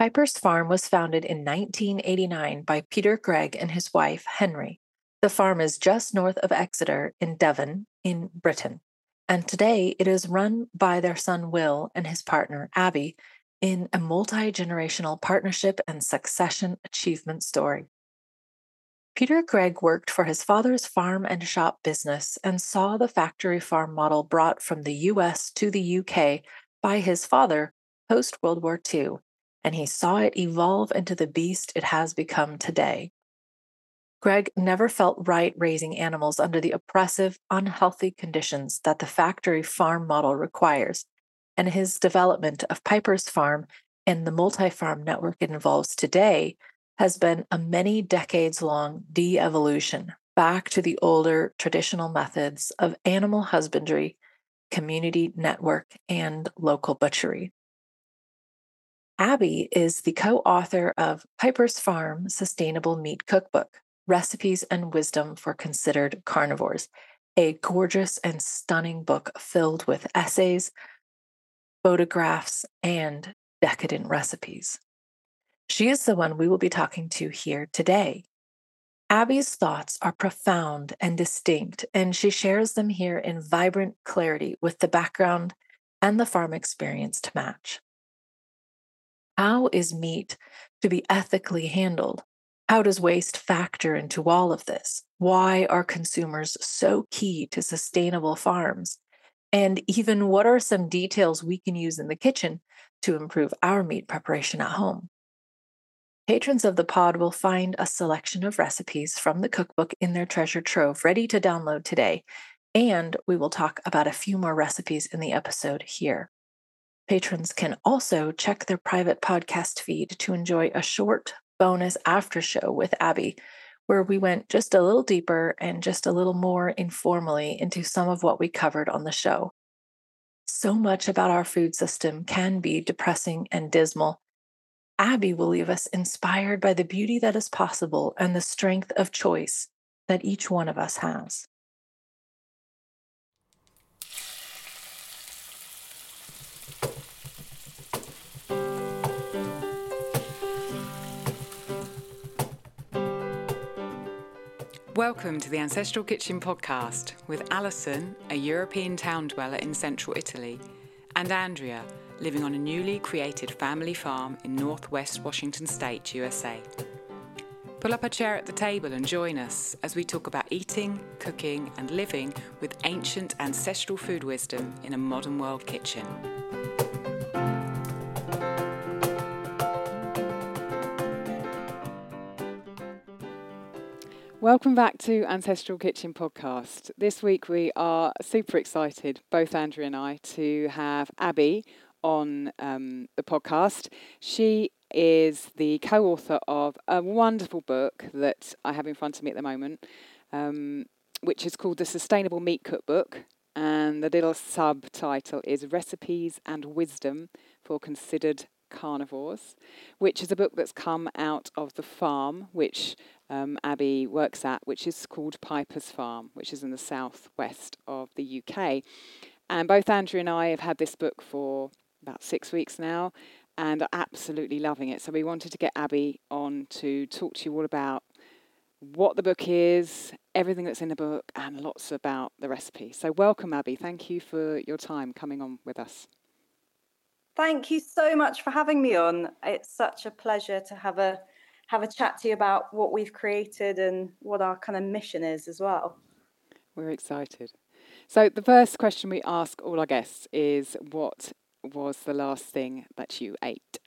Piper's Farm was founded in 1989 by Peter Greig and his wife, Henri. The farm is just north of Exeter in Devon, in Britain. And today it is run by their son Will and his partner Abby in a multi generational partnership and succession achievement story. Peter Greig worked for his father's farm and shop business and saw the factory farm model brought from the US to the UK by his father post World War II and he saw it evolve into the beast it has become today. Greig never felt right raising animals under the oppressive, unhealthy conditions that the factory farm model requires, and his development of Piper's Farm and the multi farm network it involves today has been a many decades long de evolution back to the older traditional methods of animal husbandry, community network, and local butchery. Abby is the co author of Piper's Farm Sustainable Meat Cookbook Recipes and Wisdom for Considered Carnivores, a gorgeous and stunning book filled with essays, photographs, and decadent recipes. She is the one we will be talking to here today. Abby's thoughts are profound and distinct, and she shares them here in vibrant clarity with the background and the farm experience to match. How is meat to be ethically handled? How does waste factor into all of this? Why are consumers so key to sustainable farms? And even what are some details we can use in the kitchen to improve our meat preparation at home? Patrons of the pod will find a selection of recipes from the cookbook in their treasure trove ready to download today. And we will talk about a few more recipes in the episode here. Patrons can also check their private podcast feed to enjoy a short bonus after show with Abby, where we went just a little deeper and just a little more informally into some of what we covered on the show. So much about our food system can be depressing and dismal. Abby will leave us inspired by the beauty that is possible and the strength of choice that each one of us has. Welcome to the Ancestral Kitchen podcast with Alison, a European town dweller in central Italy, and Andrea, living on a newly created family farm in northwest Washington state, USA. Pull up a chair at the table and join us as we talk about eating, cooking, and living with ancient ancestral food wisdom in a modern world kitchen. Welcome back to Ancestral Kitchen Podcast. This week we are super excited, both Andrea and I, to have Abby on um, the podcast. She is the co author of a wonderful book that I have in front of me at the moment, um, which is called The Sustainable Meat Cookbook. And the little subtitle is Recipes and Wisdom for Considered Carnivores, which is a book that's come out of the farm, which um, Abby works at, which is called Piper's Farm, which is in the southwest of the UK. And both Andrea and I have had this book for about six weeks now and are absolutely loving it. So we wanted to get Abby on to talk to you all about what the book is, everything that's in the book, and lots about the recipe. So welcome, Abby. Thank you for your time coming on with us. Thank you so much for having me on. It's such a pleasure to have a have a chat to you about what we've created and what our kind of mission is as well. We're excited. So, the first question we ask all our guests is what was the last thing that you ate?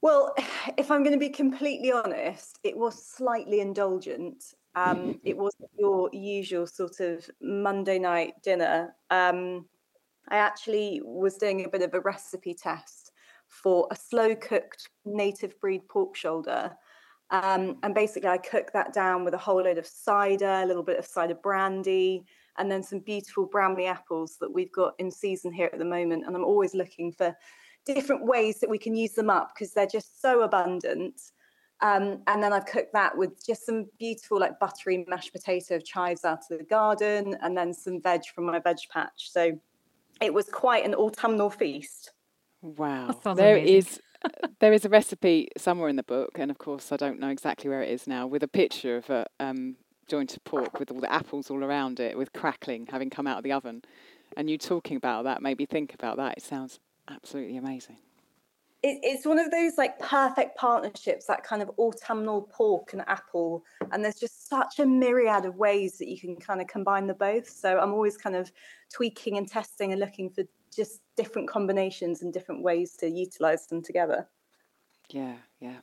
Well, if I'm going to be completely honest, it was slightly indulgent. Um, it wasn't your usual sort of Monday night dinner. Um, I actually was doing a bit of a recipe test for a slow cooked native breed pork shoulder. Um, and basically, I cook that down with a whole load of cider, a little bit of cider brandy, and then some beautiful Bramley apples that we've got in season here at the moment. And I'm always looking for different ways that we can use them up because they're just so abundant. Um, and then I've cooked that with just some beautiful, like buttery mashed potato chives out of the garden, and then some veg from my veg patch. So it was quite an autumnal feast. Wow. There amazing. is There is a recipe somewhere in the book, and of course, I don't know exactly where it is now, with a picture of a um, joint of pork with all the apples all around it, with crackling having come out of the oven. And you talking about that made me think about that. It sounds absolutely amazing. It, it's one of those like perfect partnerships, that kind of autumnal pork and apple. And there's just such a myriad of ways that you can kind of combine the both. So I'm always kind of tweaking and testing and looking for just different combinations and different ways to utilize them together. Yeah, yeah.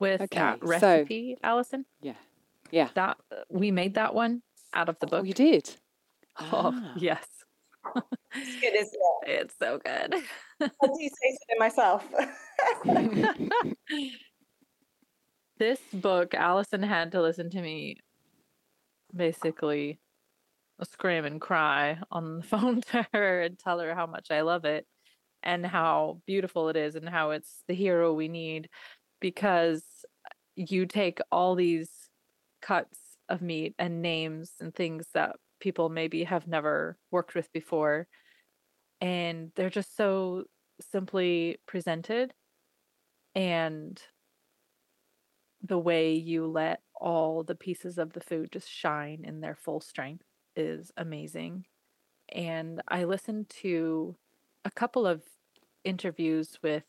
With okay, that recipe, so, Alison. Yeah, yeah. That we made that one out of the book. Oh, you did. Oh, ah. yes. it's good, isn't it? It's so good. I do taste it myself. this book, Allison had to listen to me basically scream and cry on the phone to her and tell her how much I love it and how beautiful it is and how it's the hero we need because you take all these cuts of meat and names and things that people maybe have never worked with before and they're just so simply presented and the way you let all the pieces of the food just shine in their full strength is amazing and i listened to a couple of interviews with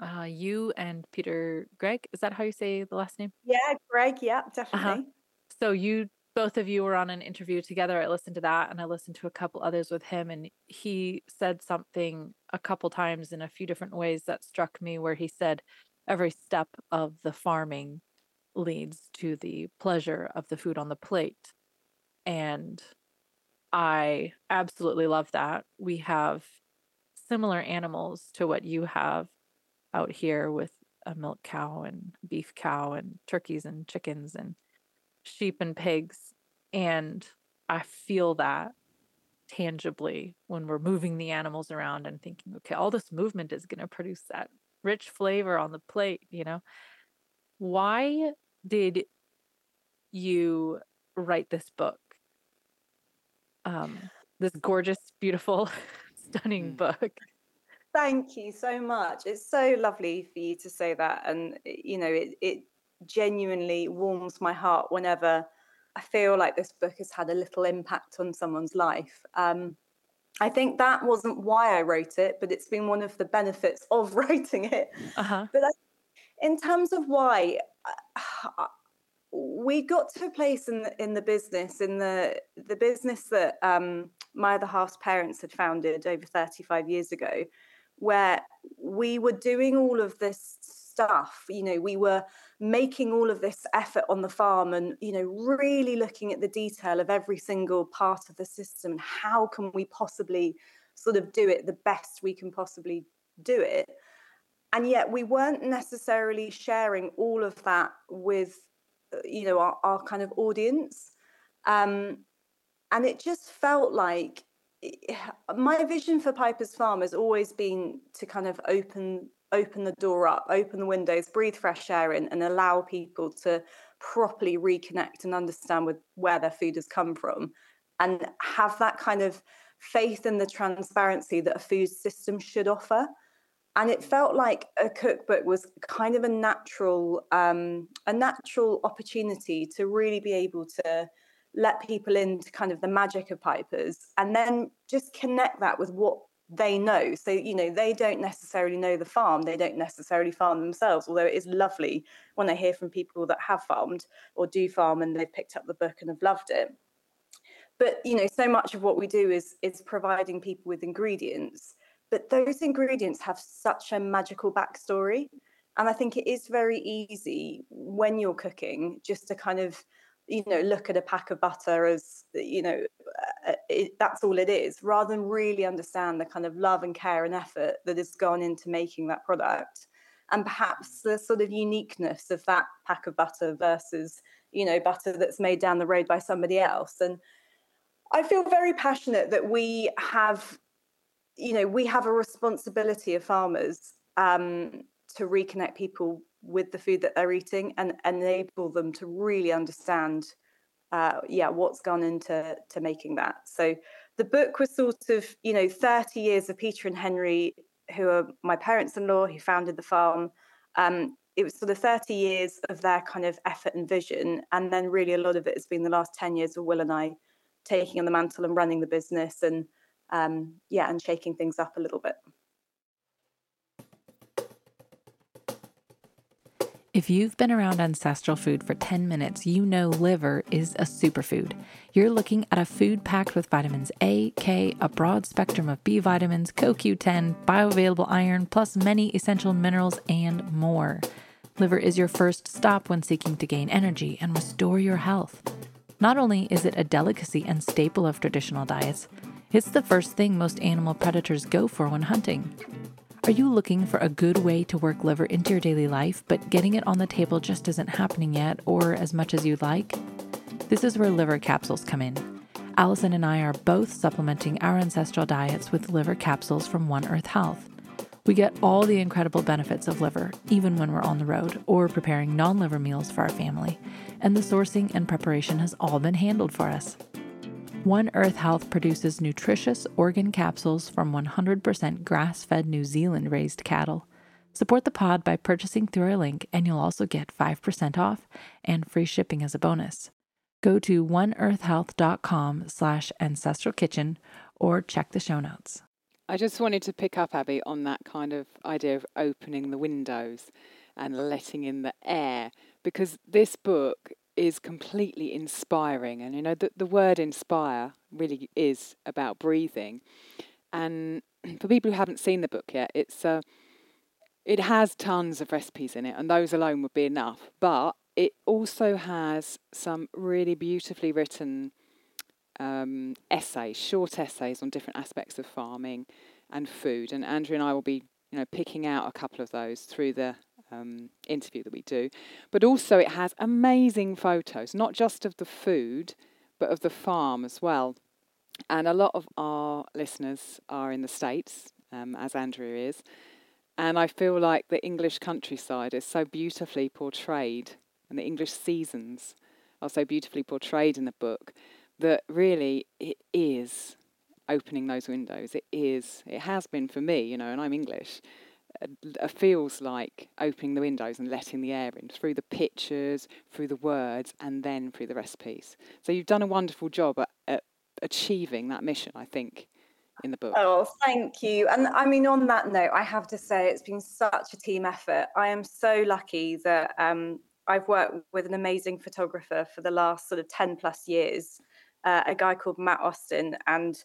uh, you and Peter Greig. Is that how you say the last name? Yeah, Greg. Yeah, uh-huh. definitely. Uh-huh. So you both of you were on an interview together. I listened to that and I listened to a couple others with him and he said something a couple times in a few different ways that struck me where he said every step of the farming leads to the pleasure of the food on the plate. And I absolutely love that. We have similar animals to what you have out here with a milk cow and beef cow and turkeys and chickens and sheep and pigs. And I feel that tangibly when we're moving the animals around and thinking, okay, all this movement is going to produce that rich flavor on the plate, you know? Why did you write this book? Um, this gorgeous, beautiful stunning mm. book. Thank you so much. It's so lovely for you to say that. And, you know, it, it genuinely warms my heart whenever I feel like this book has had a little impact on someone's life. Um, I think that wasn't why I wrote it, but it's been one of the benefits of writing it. Uh-huh. But I, in terms of why, we got to a place in the, in the business, in the the business that um, my other half's parents had founded over 35 years ago, where we were doing all of this stuff. You know, we were making all of this effort on the farm and, you know, really looking at the detail of every single part of the system and how can we possibly sort of do it the best we can possibly do it. And yet we weren't necessarily sharing all of that with, you know, our, our kind of audience. Um, and it just felt like my vision for Piper's Farm has always been to kind of open open the door up, open the windows, breathe fresh air in, and allow people to properly reconnect and understand with where their food has come from, and have that kind of faith in the transparency that a food system should offer. And it felt like a cookbook was kind of a natural, um, a natural opportunity to really be able to let people into kind of the magic of pipers and then just connect that with what they know. So, you know, they don't necessarily know the farm, they don't necessarily farm themselves, although it is lovely when I hear from people that have farmed or do farm and they've picked up the book and have loved it. But, you know, so much of what we do is is providing people with ingredients, but those ingredients have such a magical backstory. And I think it is very easy when you're cooking just to kind of you know look at a pack of butter as you know uh, it, that's all it is rather than really understand the kind of love and care and effort that has gone into making that product and perhaps the sort of uniqueness of that pack of butter versus you know butter that's made down the road by somebody else and i feel very passionate that we have you know we have a responsibility of farmers um, to reconnect people with the food that they're eating and enable them to really understand uh, yeah what's gone into to making that so the book was sort of you know 30 years of peter and henri who are my parents-in-law who founded the farm. Um, it was sort of 30 years of their kind of effort and vision, and then really a lot of it has been the last 10 years of Will and I taking on the mantle and running the business, and um, yeah, and shaking things up a little bit. If you've been around ancestral food for 10 minutes, you know liver is a superfood. You're looking at a food packed with vitamins A, K, a broad spectrum of B vitamins, CoQ10, bioavailable iron, plus many essential minerals and more. Liver is your first stop when seeking to gain energy and restore your health. Not only is it a delicacy and staple of traditional diets, it's the first thing most animal predators go for when hunting. Are you looking for a good way to work liver into your daily life, but getting it on the table just isn't happening yet or as much as you'd like? This is where liver capsules come in. Allison and I are both supplementing our ancestral diets with liver capsules from One Earth Health. We get all the incredible benefits of liver, even when we're on the road or preparing non liver meals for our family, and the sourcing and preparation has all been handled for us. One Earth Health produces nutritious organ capsules from 100% grass fed New Zealand raised cattle. Support the pod by purchasing through our link, and you'll also get 5% off and free shipping as a bonus. Go to oneearthhealth.com slash ancestral kitchen or check the show notes. I just wanted to pick up, Abby, on that kind of idea of opening the windows and letting in the air, because this book is completely inspiring. And you know, the, the word inspire really is about breathing. And for people who haven't seen the book yet, it's uh, it has tons of recipes in it, and those alone would be enough. But it also has some really beautifully written um, essays, short essays on different aspects of farming and food. And Andrea and I will be, you know, picking out a couple of those through the um, interview that we do. But also, it has amazing photos, not just of the food, but of the farm as well. And a lot of our listeners are in the States, um, as Andrea is. And I feel like the English countryside is so beautifully portrayed, and the English seasons are so beautifully portrayed in the book, that really it is opening those windows. It is, it has been for me, you know, and I'm English feels like opening the windows and letting the air in through the pictures, through the words, and then through the recipes. So you've done a wonderful job at, at achieving that mission, I think, in the book. Oh, thank you. And I mean, on that note, I have to say it's been such a team effort. I am so lucky that um, I've worked with an amazing photographer for the last sort of 10 plus years, uh, a guy called Matt Austin. And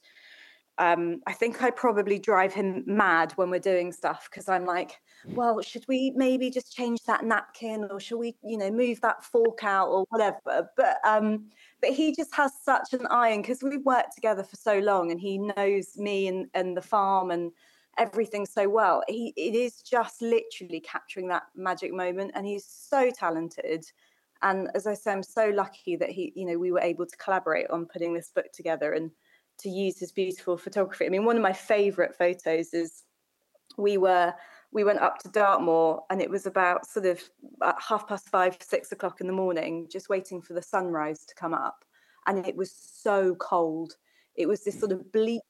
um, I think I probably drive him mad when we're doing stuff because I'm like, well, should we maybe just change that napkin or should we, you know, move that fork out or whatever? But um, but he just has such an eye, because we've worked together for so long, and he knows me and and the farm and everything so well. He it is just literally capturing that magic moment, and he's so talented. And as I say, I'm so lucky that he, you know, we were able to collaborate on putting this book together and to use his beautiful photography. I mean, one of my favorite photos is we were we went up to Dartmoor and it was about sort of half past five, six o'clock in the morning, just waiting for the sunrise to come up. And it was so cold. It was this sort of bleak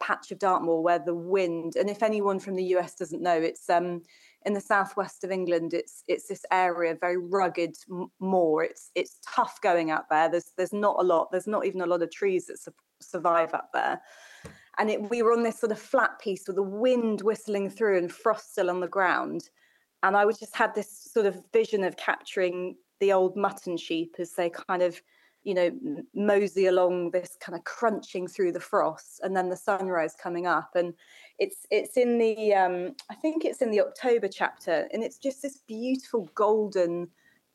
patch of Dartmoor where the wind, and if anyone from the US doesn't know, it's um, in the southwest of England. It's it's this area, very rugged moor. It's it's tough going out there. There's there's not a lot. There's not even a lot of trees that su- survive up there. And it, we were on this sort of flat piece with the wind whistling through and frost still on the ground. And I just had this sort of vision of capturing the old mutton sheep as they kind of you know mosey along this kind of crunching through the frost and then the sunrise coming up and it's it's in the um, I think it's in the October chapter, and it's just this beautiful golden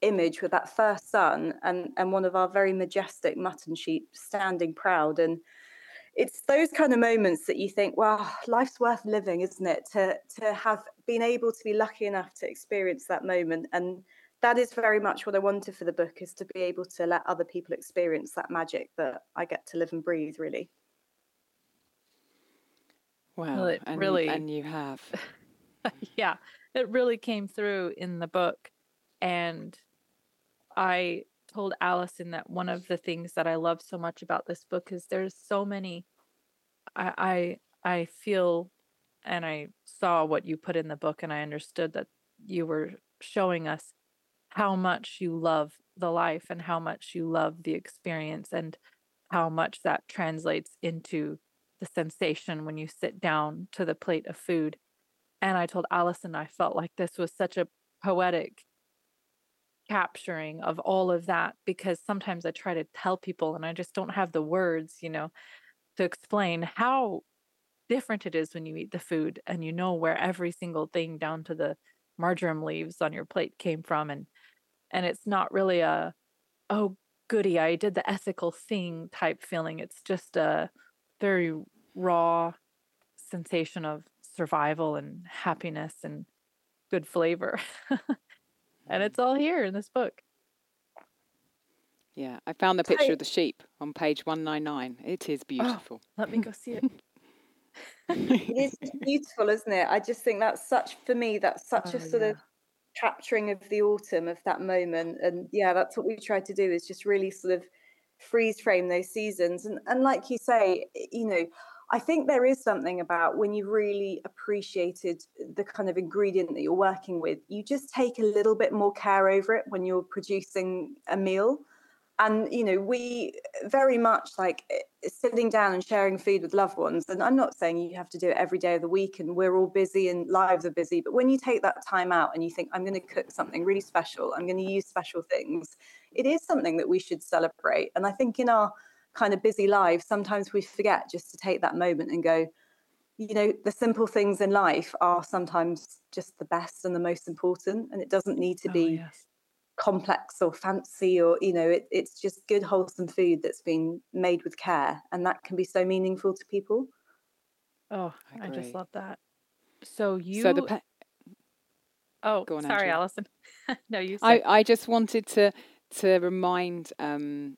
image with that first sun and and one of our very majestic mutton sheep standing proud and it's those kind of moments that you think well life's worth living isn't it to to have been able to be lucky enough to experience that moment and that is very much what I wanted for the book is to be able to let other people experience that magic that I get to live and breathe really Wow. Well, it and, really and you have. yeah. It really came through in the book. And I told Allison that one of the things that I love so much about this book is there's so many I I, I feel and I saw what you put in the book and I understood that you were showing us how much you love the life and how much you love the experience and how much that translates into the sensation when you sit down to the plate of food. And I told Allison I felt like this was such a poetic capturing of all of that because sometimes I try to tell people and I just don't have the words, you know, to explain how different it is when you eat the food and you know where every single thing down to the marjoram leaves on your plate came from and and it's not really a oh goody I did the ethical thing type feeling. It's just a very raw sensation of survival and happiness and good flavor. and it's all here in this book. Yeah, I found the picture of the sheep on page 199. It is oh, beautiful. Oh, let me go see it. it is beautiful, isn't it? I just think that's such, for me, that's such oh, a sort yeah. of capturing of the autumn of that moment. And yeah, that's what we tried to do is just really sort of freeze frame those seasons. And, and like you say, you know, I think there is something about when you really appreciated the kind of ingredient that you're working with, you just take a little bit more care over it when you're producing a meal. And, you know, we very much like eh, sitting down and sharing food with loved ones. And I'm not saying you have to do it every day of the week and we're all busy and lives are busy. But when you take that time out and you think, I'm going to cook something really special, I'm going to use special things, it is something that we should celebrate. And I think in our kind of busy lives, sometimes we forget just to take that moment and go, you know, the simple things in life are sometimes just the best and the most important. And it doesn't need to oh, be yes. complex or fancy or, you know, it, it's just good, wholesome food that's been made with care. And that can be so meaningful to people. Oh, I, I just love that. So you. So the pe- oh, Go on, sorry, Andrea. Allison. no, you. I, I just wanted to to remind um,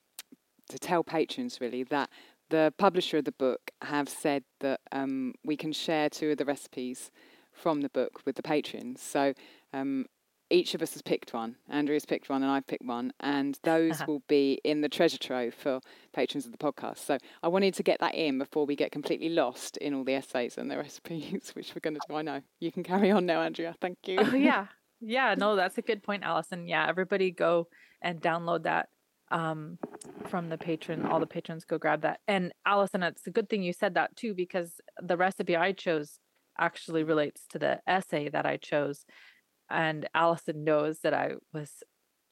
to tell patrons really that the publisher of the book have said that um, we can share two of the recipes from the book with the patrons. So um, each of us has picked one. Andrea's picked one, and I've picked one, and those uh-huh. will be in the treasure trove for patrons of the podcast. So I wanted to get that in before we get completely lost in all the essays and the recipes, which we're going to do. I know you can carry on now, Andrea. Thank you. Oh, yeah, yeah. No, that's a good point, Allison. Yeah, everybody go and download that um, from the patron. All the patrons go grab that. And Allison, it's a good thing you said that too, because the recipe I chose actually relates to the essay that I chose. And Allison knows that I was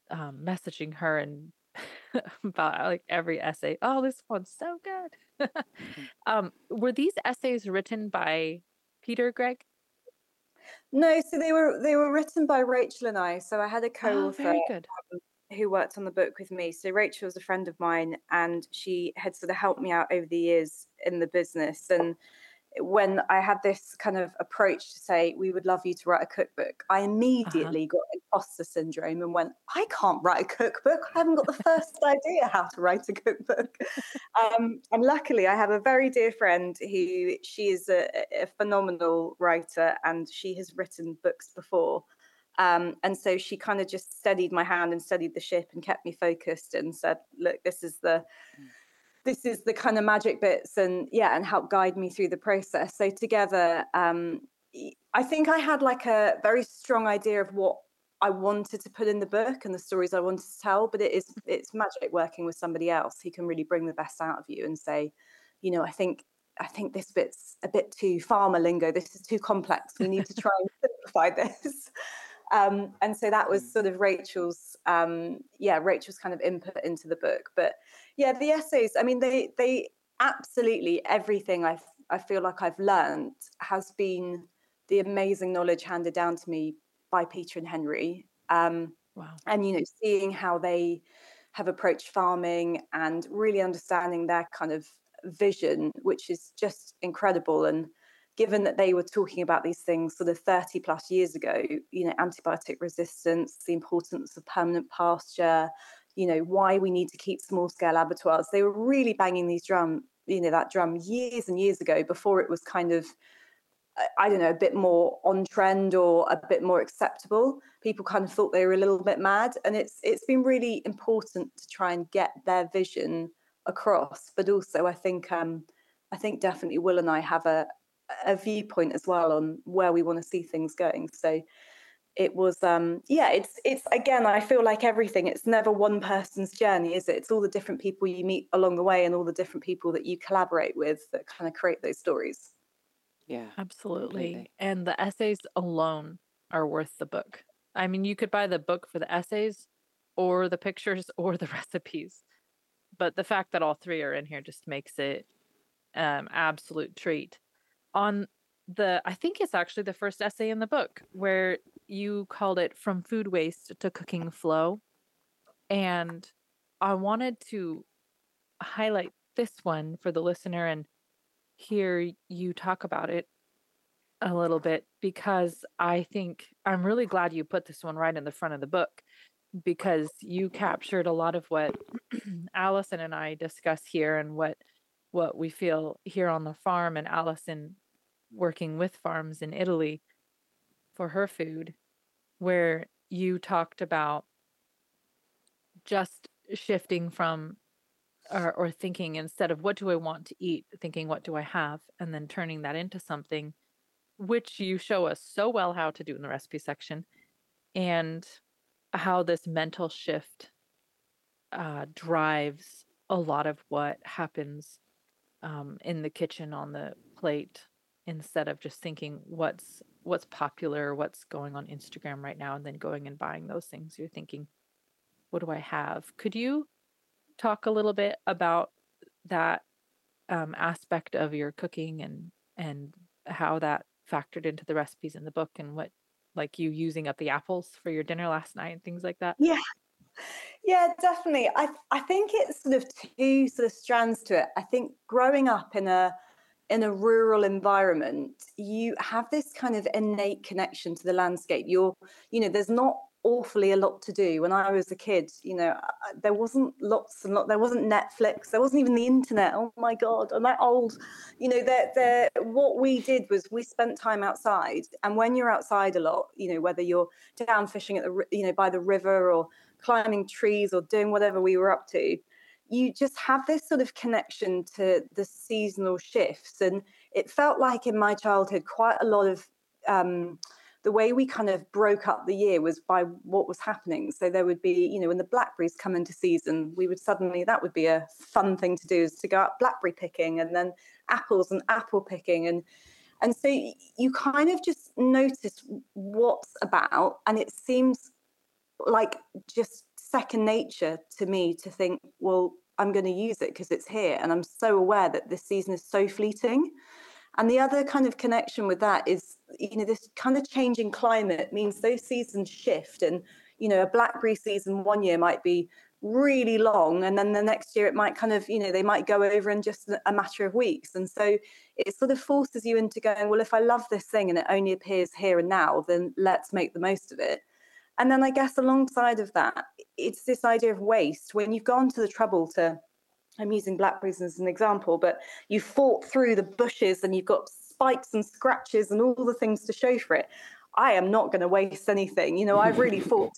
um, messaging her and about like every essay. Oh, this one's so good. mm-hmm. um, were these essays written by Peter Greig? No, so they were they were written by Rachel and I. So I had a oh, co-author. Oh, very good. Um, who worked on the book with me. So Rachel was a friend of mine, and she had sort of helped me out over the years in the business. And when I had this kind of approach to say, we would love you to write a cookbook, I uh-huh. immediately uh-huh. got imposter syndrome and went, I can't write a cookbook. I haven't got the first idea how to write a cookbook. Um, and luckily, I have a very dear friend who she is a, a phenomenal writer and she has written books before. Um, and so she kind of just steadied my hand and steadied the ship and kept me focused and said, look, this is the mm. this is the kind of magic bits and yeah, and help guide me through the process. So together, um, I think I had like a very strong idea of what I wanted to put in the book and the stories I wanted to tell, but it is it's magic working with somebody else who can really bring the best out of you and say, you know, I think I think this bit's a bit too farmer lingo. This is too complex. We need to try and simplify this. Um, and so that was mm. sort of Rachel's, um, yeah, Rachel's kind of input into the book. But yeah, the essays, I mean, they they absolutely everything I I feel like I've learned has been the amazing knowledge handed down to me by Peter and Henri. Um, wow. And you know, seeing how they have approached farming and really understanding their kind of vision, which is just incredible. And given that they were talking about these things sort of 30 plus years ago, you know, antibiotic resistance, the importance of permanent pasture, you know, why we need to keep small scale abattoirs. They were really banging these drum, you know, that drum years and years ago before it was kind of I don't know, a bit more on trend or a bit more acceptable. People kind of thought they were a little bit mad. And it's it's been really important to try and get their vision across. But also I think um I think definitely Will and I have a a viewpoint as well on where we want to see things going. So it was um yeah it's it's again i feel like everything it's never one person's journey is it it's all the different people you meet along the way and all the different people that you collaborate with that kind of create those stories yeah Absolutely. completely. And the essays alone are worth the book. I mean, you could buy the book for the essays or the pictures or the recipes. But the fact that all three are in here just makes it um absolute treat. On the I think it's actually the first essay in the book where you called it from food waste to cooking flow. And I wanted to highlight this one for the listener and hear you talk about it a little bit because I think I'm really glad you put this one right in the front of the book because you captured a lot of what Allison and I discuss here and what what we feel here on the farm and Allison working with farms in Italy for her food where you talked about just shifting from or, or thinking instead of what do I want to eat, thinking what do I have, and then turning that into something, which you show us so well how to do in the recipe section, and how this mental shift uh, drives a lot of what happens um, in the kitchen on the plate instead of just thinking what's what's popular what's going on instagram right now and then going and buying those things you're thinking what do i have? Could you talk a little bit about that um, aspect of your cooking and and how that factored into the recipes in the book and what like you using up the apples for your dinner last night and things like that? Yeah. Yeah definitely. I i think it's sort of two sort of strands to it. I think growing up in a in a rural environment you have this kind of innate connection to the landscape. You're you know there's not awfully a lot to do. When i was a kid you know there wasn't lots and lot there wasn't netflix there wasn't even the internet. Oh my god i'm that old. You know that there what we did was we spent time outside and when you're outside a lot you know whether you're down fishing at the you know by the river or climbing trees or doing whatever we were up to you just have this sort of connection to the seasonal shifts. And it felt like in my childhood, quite a lot of um, the way we kind of broke up the year was by what was happening. So there would be, you know, when the blackberries come into season, we would suddenly, that would be a fun thing to do is to go out blackberry picking and then apples and apple picking. And and so you kind of just notice what's about, and it seems like just second nature to me to think, well, I'm going to use it because it's here. And I'm so aware that this season is so fleeting. And the other kind of connection with that is, you know, this kind of changing climate means those seasons shift. And, you know, a blackberry season one year might be really long. And then the next year it might kind of, you know, they might go over in just a matter of weeks. And so it sort of forces you into going, well, if I love this thing and it only appears here and now, then let's make the most of it. And then I guess alongside of that, it's this idea of waste. When you've gone to the trouble to, I'm using blackberries as an example, but you fought through the bushes and you've got spikes and scratches and all the things to show for it. I am not going to waste anything. You know, I've really fought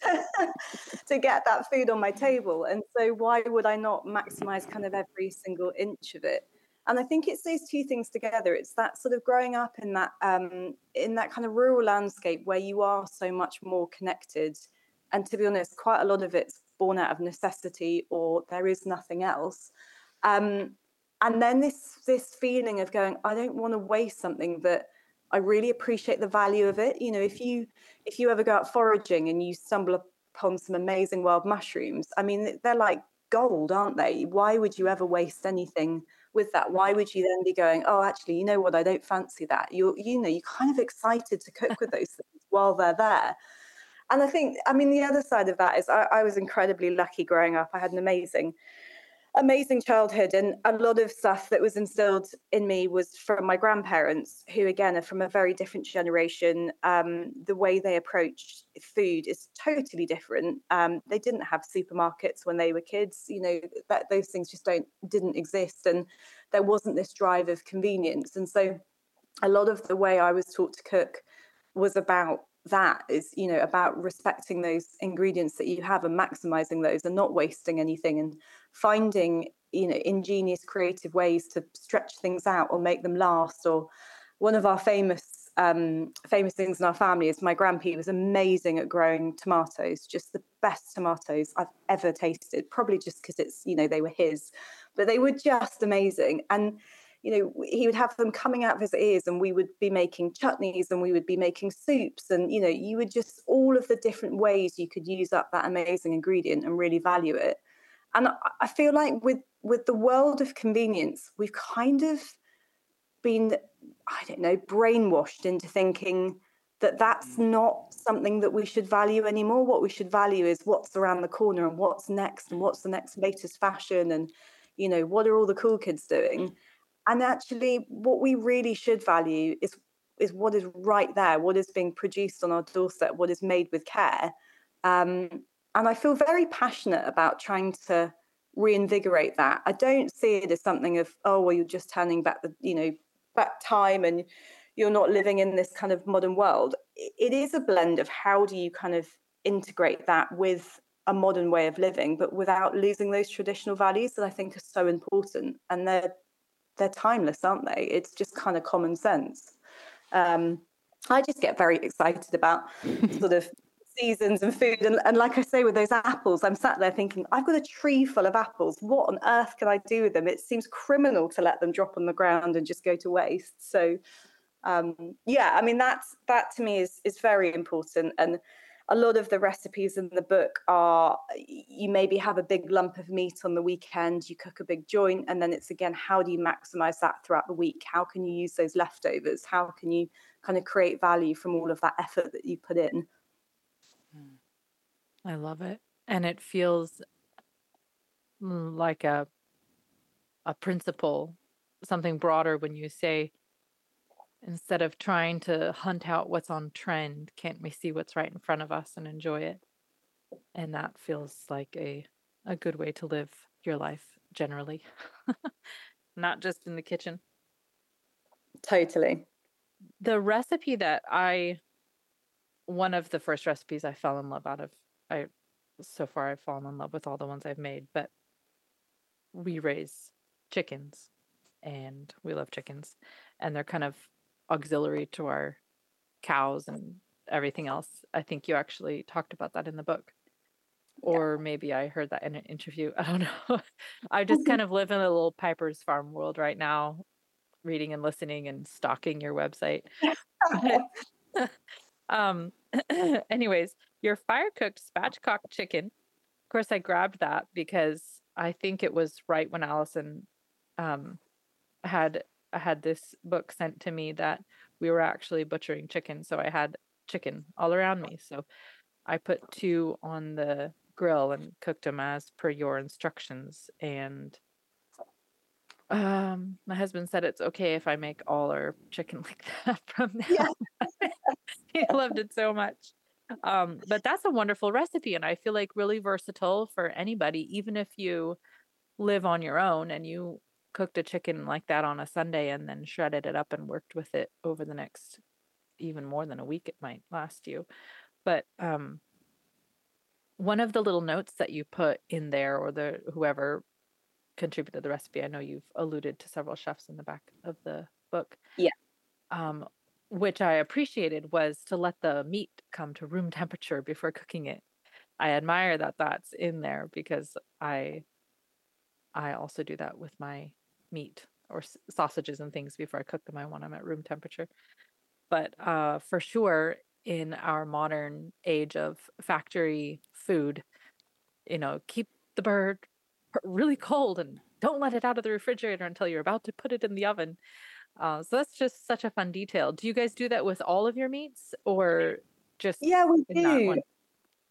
to get that food on my table. And so why would I not maximize kind of every single inch of it? And I think it's those two things together. It's that sort of growing up in that um, in that kind of rural landscape where you are so much more connected, and to be honest, quite a lot of it's born out of necessity or there is nothing else. Um, and then this this feeling of going, I don't want to waste something that I really appreciate the value of it. You know, if you if you ever go out foraging and you stumble upon some amazing wild mushrooms, I mean, they're like gold, aren't they? Why would you ever waste anything? With that why would you then be going oh actually you know what? I don't fancy that. You're you know you're kind of excited to cook with those things while they're there. And i think i mean the other side of that is I, I was incredibly lucky growing up. I had an amazing amazing childhood and a lot of stuff that was instilled in me was from my grandparents who again are from a very different generation. Um, the way they approach food is totally different. Um, they didn't have supermarkets when they were kids you know that those things just don't didn't exist and there wasn't this drive of convenience. And so a lot of the way i was taught to cook was about that is you know about respecting those ingredients that you have and maximizing those and not wasting anything and finding you know ingenious creative ways to stretch things out or make them last or one of our famous um, famous things in our family is my grandpa was amazing at growing tomatoes, just the best tomatoes I've ever tasted. Probably just because it's you know they were his, but they were just amazing. And you know he would have them coming out of his ears, and we would be making chutneys, and we would be making soups, and you know you would just all of the different ways you could use up that amazing ingredient and really value it. And I feel like with with the world of convenience, we've kind of been I don't know, brainwashed into thinking that that's mm. not something that we should value anymore. What we should value is what's around the corner and what's next and what's the next latest fashion and, you know, what are all the cool kids doing? And actually, what we really should value is is what is right there, what is being produced on our doorstep, what is made with care. Um, and I feel very passionate about trying to reinvigorate that. I don't see it as something of, oh, well, you're just turning back the, you know, back time and you're not living in this kind of modern world it is a blend of how do you kind of integrate that with a modern way of living but without losing those traditional values that i think are so important and they're they're timeless aren't they it's just kind of common sense um, i just get very excited about sort of seasons and food. And, and like I say, with those apples, I'm sat there thinking, I've got a tree full of apples. What on earth can I do with them? It seems criminal to let them drop on the ground and just go to waste. So, um, yeah, I mean, that's that to me is is very important. And a lot of the recipes in the book are you maybe have a big lump of meat on the weekend, you cook a big joint, and then it's again, how do you maximize that throughout the week? How can you use those leftovers? How can you kind of create value from all of that effort that you put in? I love it. And it feels mm, like a a principle, something broader when you say instead of trying to hunt out what's on trend, can't we see what's right in front of us and enjoy it? And that feels like a a good way to live your life generally. Not just in the kitchen. Totally. The recipe that I one of the first recipes I fell in love out of I so far I've fallen in love with all the ones I've made, but we raise chickens and we love chickens and they're kind of auxiliary to our cows and everything else. I think you actually talked about that in the book. Or yeah. maybe I heard that in an interview. I don't know. I just kind of live in a little Piper's Farm world right now, reading and listening and stalking your website. um anyways, your fire cooked spatchcock chicken. Of course, I grabbed that because I think it was right when Allison um, had had this book sent to me that we were actually butchering chicken. So I had chicken all around me. So I put two on the grill and cooked them as per your instructions. And um, my husband said it's okay if I make all our chicken like that from now. Yeah. he loved it so much. Um, but that's a wonderful recipe, and I feel like really versatile for anybody, even if you live on your own and you cooked a chicken like that on a Sunday and then shredded it up and worked with it over the next even more than a week it might last you. But um one of the little notes that you put in there or the whoever contributed the recipe, I know you've alluded to several chefs in the back of the book. Yeah. Um which I appreciated was to let the meat come to room temperature before cooking it. I admire that that's in there because I I also do that with my meat or s- sausages and things before I cook them. I want them at room temperature. But uh, for sure, in our modern age of factory food, you know, keep the bird really cold and don't let it out of the refrigerator until you're about to put it in the oven. Uh, so that's just such a fun detail. Do you guys do that with all of your meats or just Yeah, we do.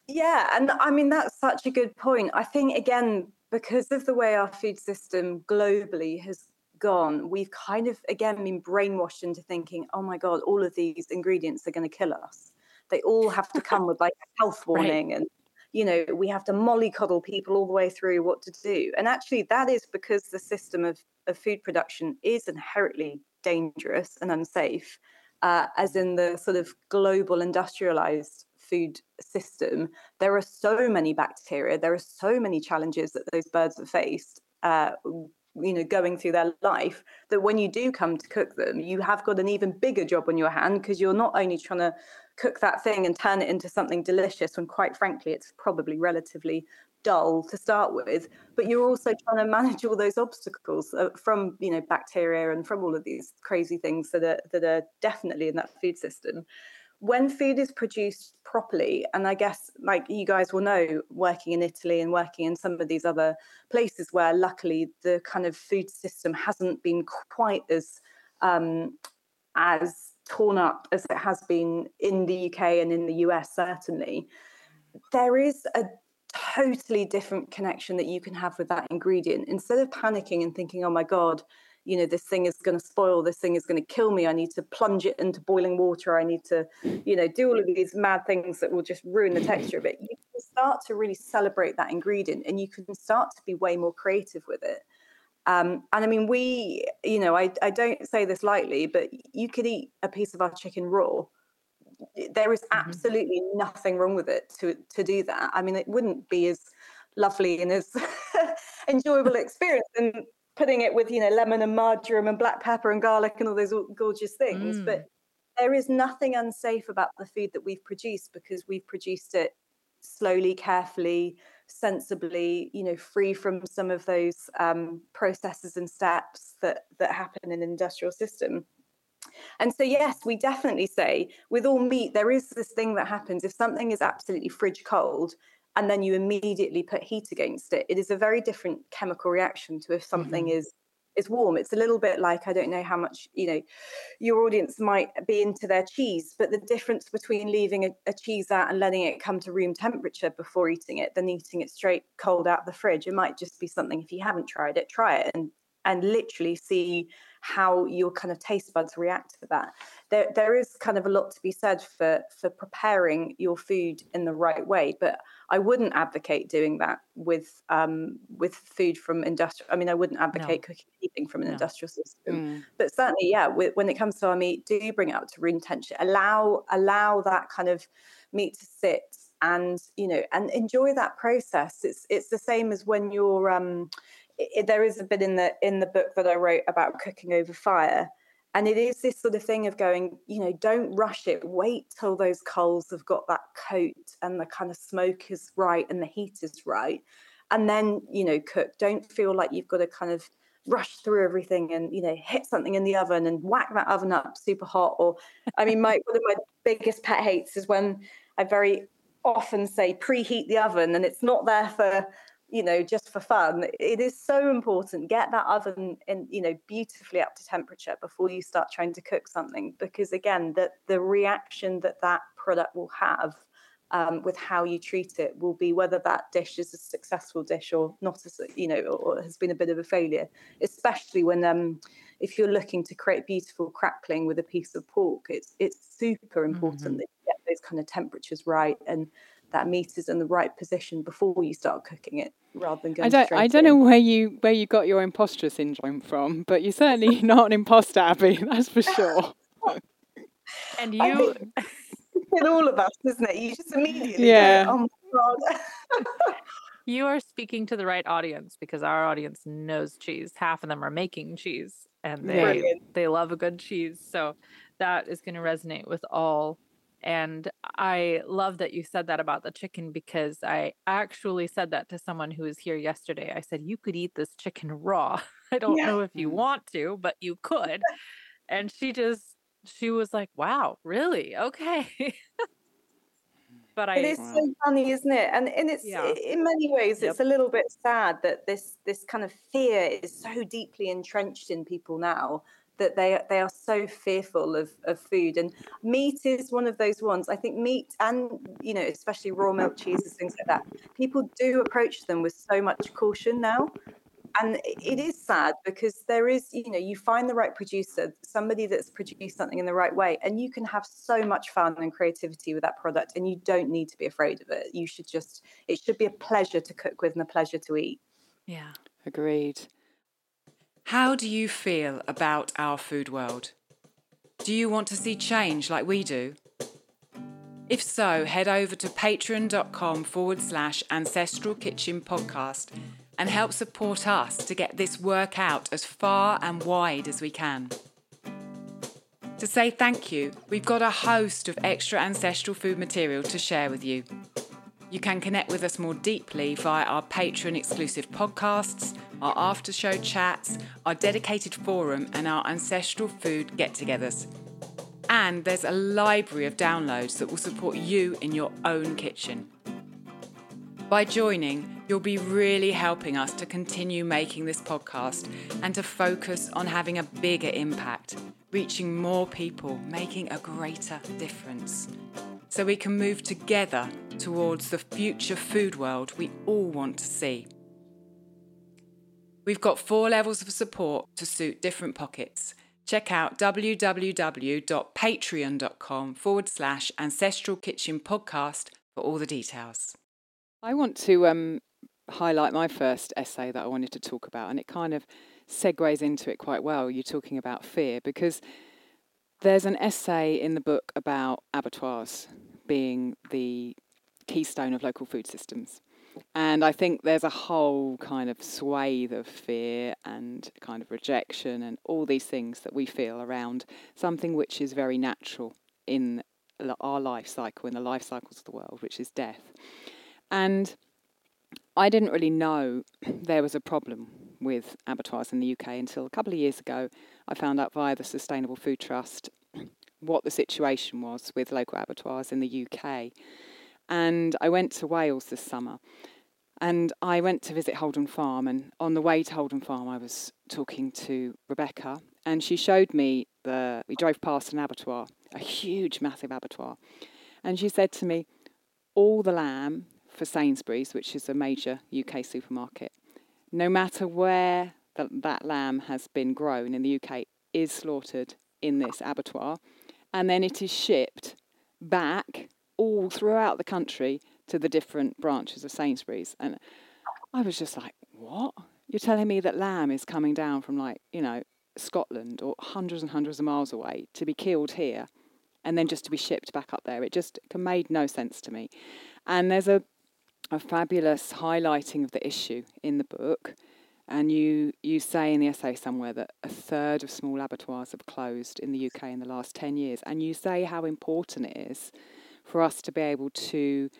Yeah, and I mean that's such a good point. I think again because of the way our food system globally has gone, we've kind of again been brainwashed into thinking, "Oh my god, all of these ingredients are going to kill us." They all have to come with like a health warning right. and you know, we have to mollycoddle people all the way through what to do. And actually that is because the system of, of food production is inherently dangerous and unsafe, uh, as in the sort of global industrialized food system, there are so many bacteria, there are so many challenges that those birds have faced. Uh, you know going through their life that when you do come to cook them you have got an even bigger job on your hand because you're not only trying to cook that thing and turn it into something delicious when quite frankly it's probably relatively dull to start with but you're also trying to manage all those obstacles uh, from you know bacteria and from all of these crazy things that are that are definitely in that food system when food is produced properly, and I guess like you guys will know, working in Italy and working in some of these other places where luckily the kind of food system hasn't been quite as um, as torn up as it has been in the UK and in the US, certainly. There is a totally different connection that you can have with that ingredient. Instead of panicking and thinking, oh my God, you know this thing is going to spoil this thing is going to kill me i need to plunge it into boiling water i need to you know do all of these mad things that will just ruin the texture of it you can start to really celebrate that ingredient and you can start to be way more creative with it um, and I mean, we, you know, I, I don't say this lightly, but you could eat a piece of our chicken raw. There is mm-hmm. absolutely nothing wrong with it to to do that. I mean, it wouldn't be as lovely and as enjoyable experience. And putting it with you know lemon and marjoram and black pepper and garlic and all those gorgeous things mm. but there is nothing unsafe about the food that we've produced because we've produced it slowly carefully sensibly you know free from some of those um, processes and steps that that happen in an industrial system and so yes we definitely say with all meat there is this thing that happens if something is absolutely fridge cold and then you immediately put heat against it it is a very different chemical reaction to if something mm-hmm. is is warm it's a little bit like i don't know how much you know your audience might be into their cheese but the difference between leaving a, a, cheese out and letting it come to room temperature before eating it than eating it straight cold out of the fridge it might just be something if you haven't tried it try it and and literally see how your kind of taste buds react to that. There, there is kind of a lot to be said for for preparing your food in the right way, but I wouldn't advocate doing that with um, with food from industrial. I mean, I wouldn't advocate no. cooking anything from an no. industrial system, mm. but certainly, yeah, with, when it comes to our meat, do bring it up to room temperature. Allow allow that kind of meat to sit and you know and enjoy that process. It's it's the same as when you're um, it, there is a bit in the in the book that I wrote about cooking over fire, and it is this sort of thing of going, you know, don't rush it. Wait till those coals have got that coat and the kind of smoke is right and the heat is right, and then you know cook. Don't feel like you've got to kind of rush through everything and you know hit something in the oven and whack that oven up super hot or i mean my one of my biggest pet hates is when i very often say preheat the oven and it's not there for you know just for fun it is so important get that oven in you know beautifully up to temperature before you start trying to cook something because again that the reaction that that product will have um, with how you treat it will be whether that dish is a successful dish or not as you know or has been a bit of a failure especially when um if you're looking to create beautiful crackling with a piece of pork it's it's super important mm-hmm. that you get those kind of temperatures right and that meat is in the right position before you start cooking it rather than going I don't, I don't in. know where you where you got your imposter syndrome from, but you're certainly not an imposter, Abby, that's for sure. and you in all of us, isn't it? You just immediately yeah. Go, oh my god. you are speaking to the right audience because our audience knows cheese. Half of them are making cheese and they Brilliant. they love a good cheese. So that is going to resonate with all and I love that you said that about the chicken because I actually said that to someone who was here yesterday. I said, You could eat this chicken raw. I don't yeah. know if you want to, but you could. And she just, she was like, Wow, really? Okay. but I, it is so funny, isn't it? And and it's yeah. in many ways yep. it's a little bit sad that this this kind of fear is so deeply entrenched in people now that they they are so fearful of, of food. And meat is one of those ones. I think meat and you know especially raw milk cheeses things like that people do approach them with so much caution now. And it is sad because there is you know you find the right producer somebody that's produced something in the right way and you can have so much fun and creativity with that product and you don't need to be afraid of it. You should just it should be a pleasure to cook with and a pleasure to eat. Yeah. Agreed how do you feel about our food world? Do you want to see change like we do? If so, head over to patreon.com forward slash ancestral kitchen podcast and help support us to get this work out as far and wide as we can. To say thank you, we've got a host of extra ancestral food material to share with you. You can connect with us more deeply via our Patreon exclusive podcasts, our after show chats, our dedicated forum, and our ancestral food get togethers. And there's a library of downloads that will support you in your own kitchen. By joining, you'll be really helping us to continue making this podcast and to focus on having a bigger impact, reaching more people, making a greater difference. So we can move together towards the future food world we all want to see. We've got four levels of support to suit different pockets check out www.patreon.com forward slash ancestral kitchen podcast for all the details. I want to um, highlight my first essay that I wanted to talk about, and it kind of segues into it quite well. You're talking about fear because there's an essay in the book about abattoirs being the keystone of local food systems. And I think there's a whole kind of swathe of fear and kind of rejection and all these things that we feel around something which is very natural in our life cycle, in the life cycles of the world, which is death. And I didn't really know there was a problem with abattoirs in the UK until a couple of years ago. I found out via the Sustainable Food Trust what the situation was with local abattoirs in the UK. And I went to Wales this summer and I went to visit Holden Farm. And on the way to Holden Farm, I was talking to Rebecca, and she showed me the. We drove past an abattoir, a huge, massive abattoir. And she said to me, All the lamb for Sainsbury's, which is a major UK supermarket, no matter where the, that lamb has been grown in the UK, is slaughtered in this abattoir. And then it is shipped back all throughout the country to the different branches of Sainsbury's. And I was just like, what? You're telling me that lamb is coming down from like, you know, Scotland or hundreds and hundreds of miles away to be killed here and then just to be shipped back up there. It just made no sense to me. And there's a, a fabulous highlighting of the issue in the book. And you, you say in the essay somewhere that a third of small abattoirs have closed in the UK in the last 10 years. And you say how important it is for us to be able to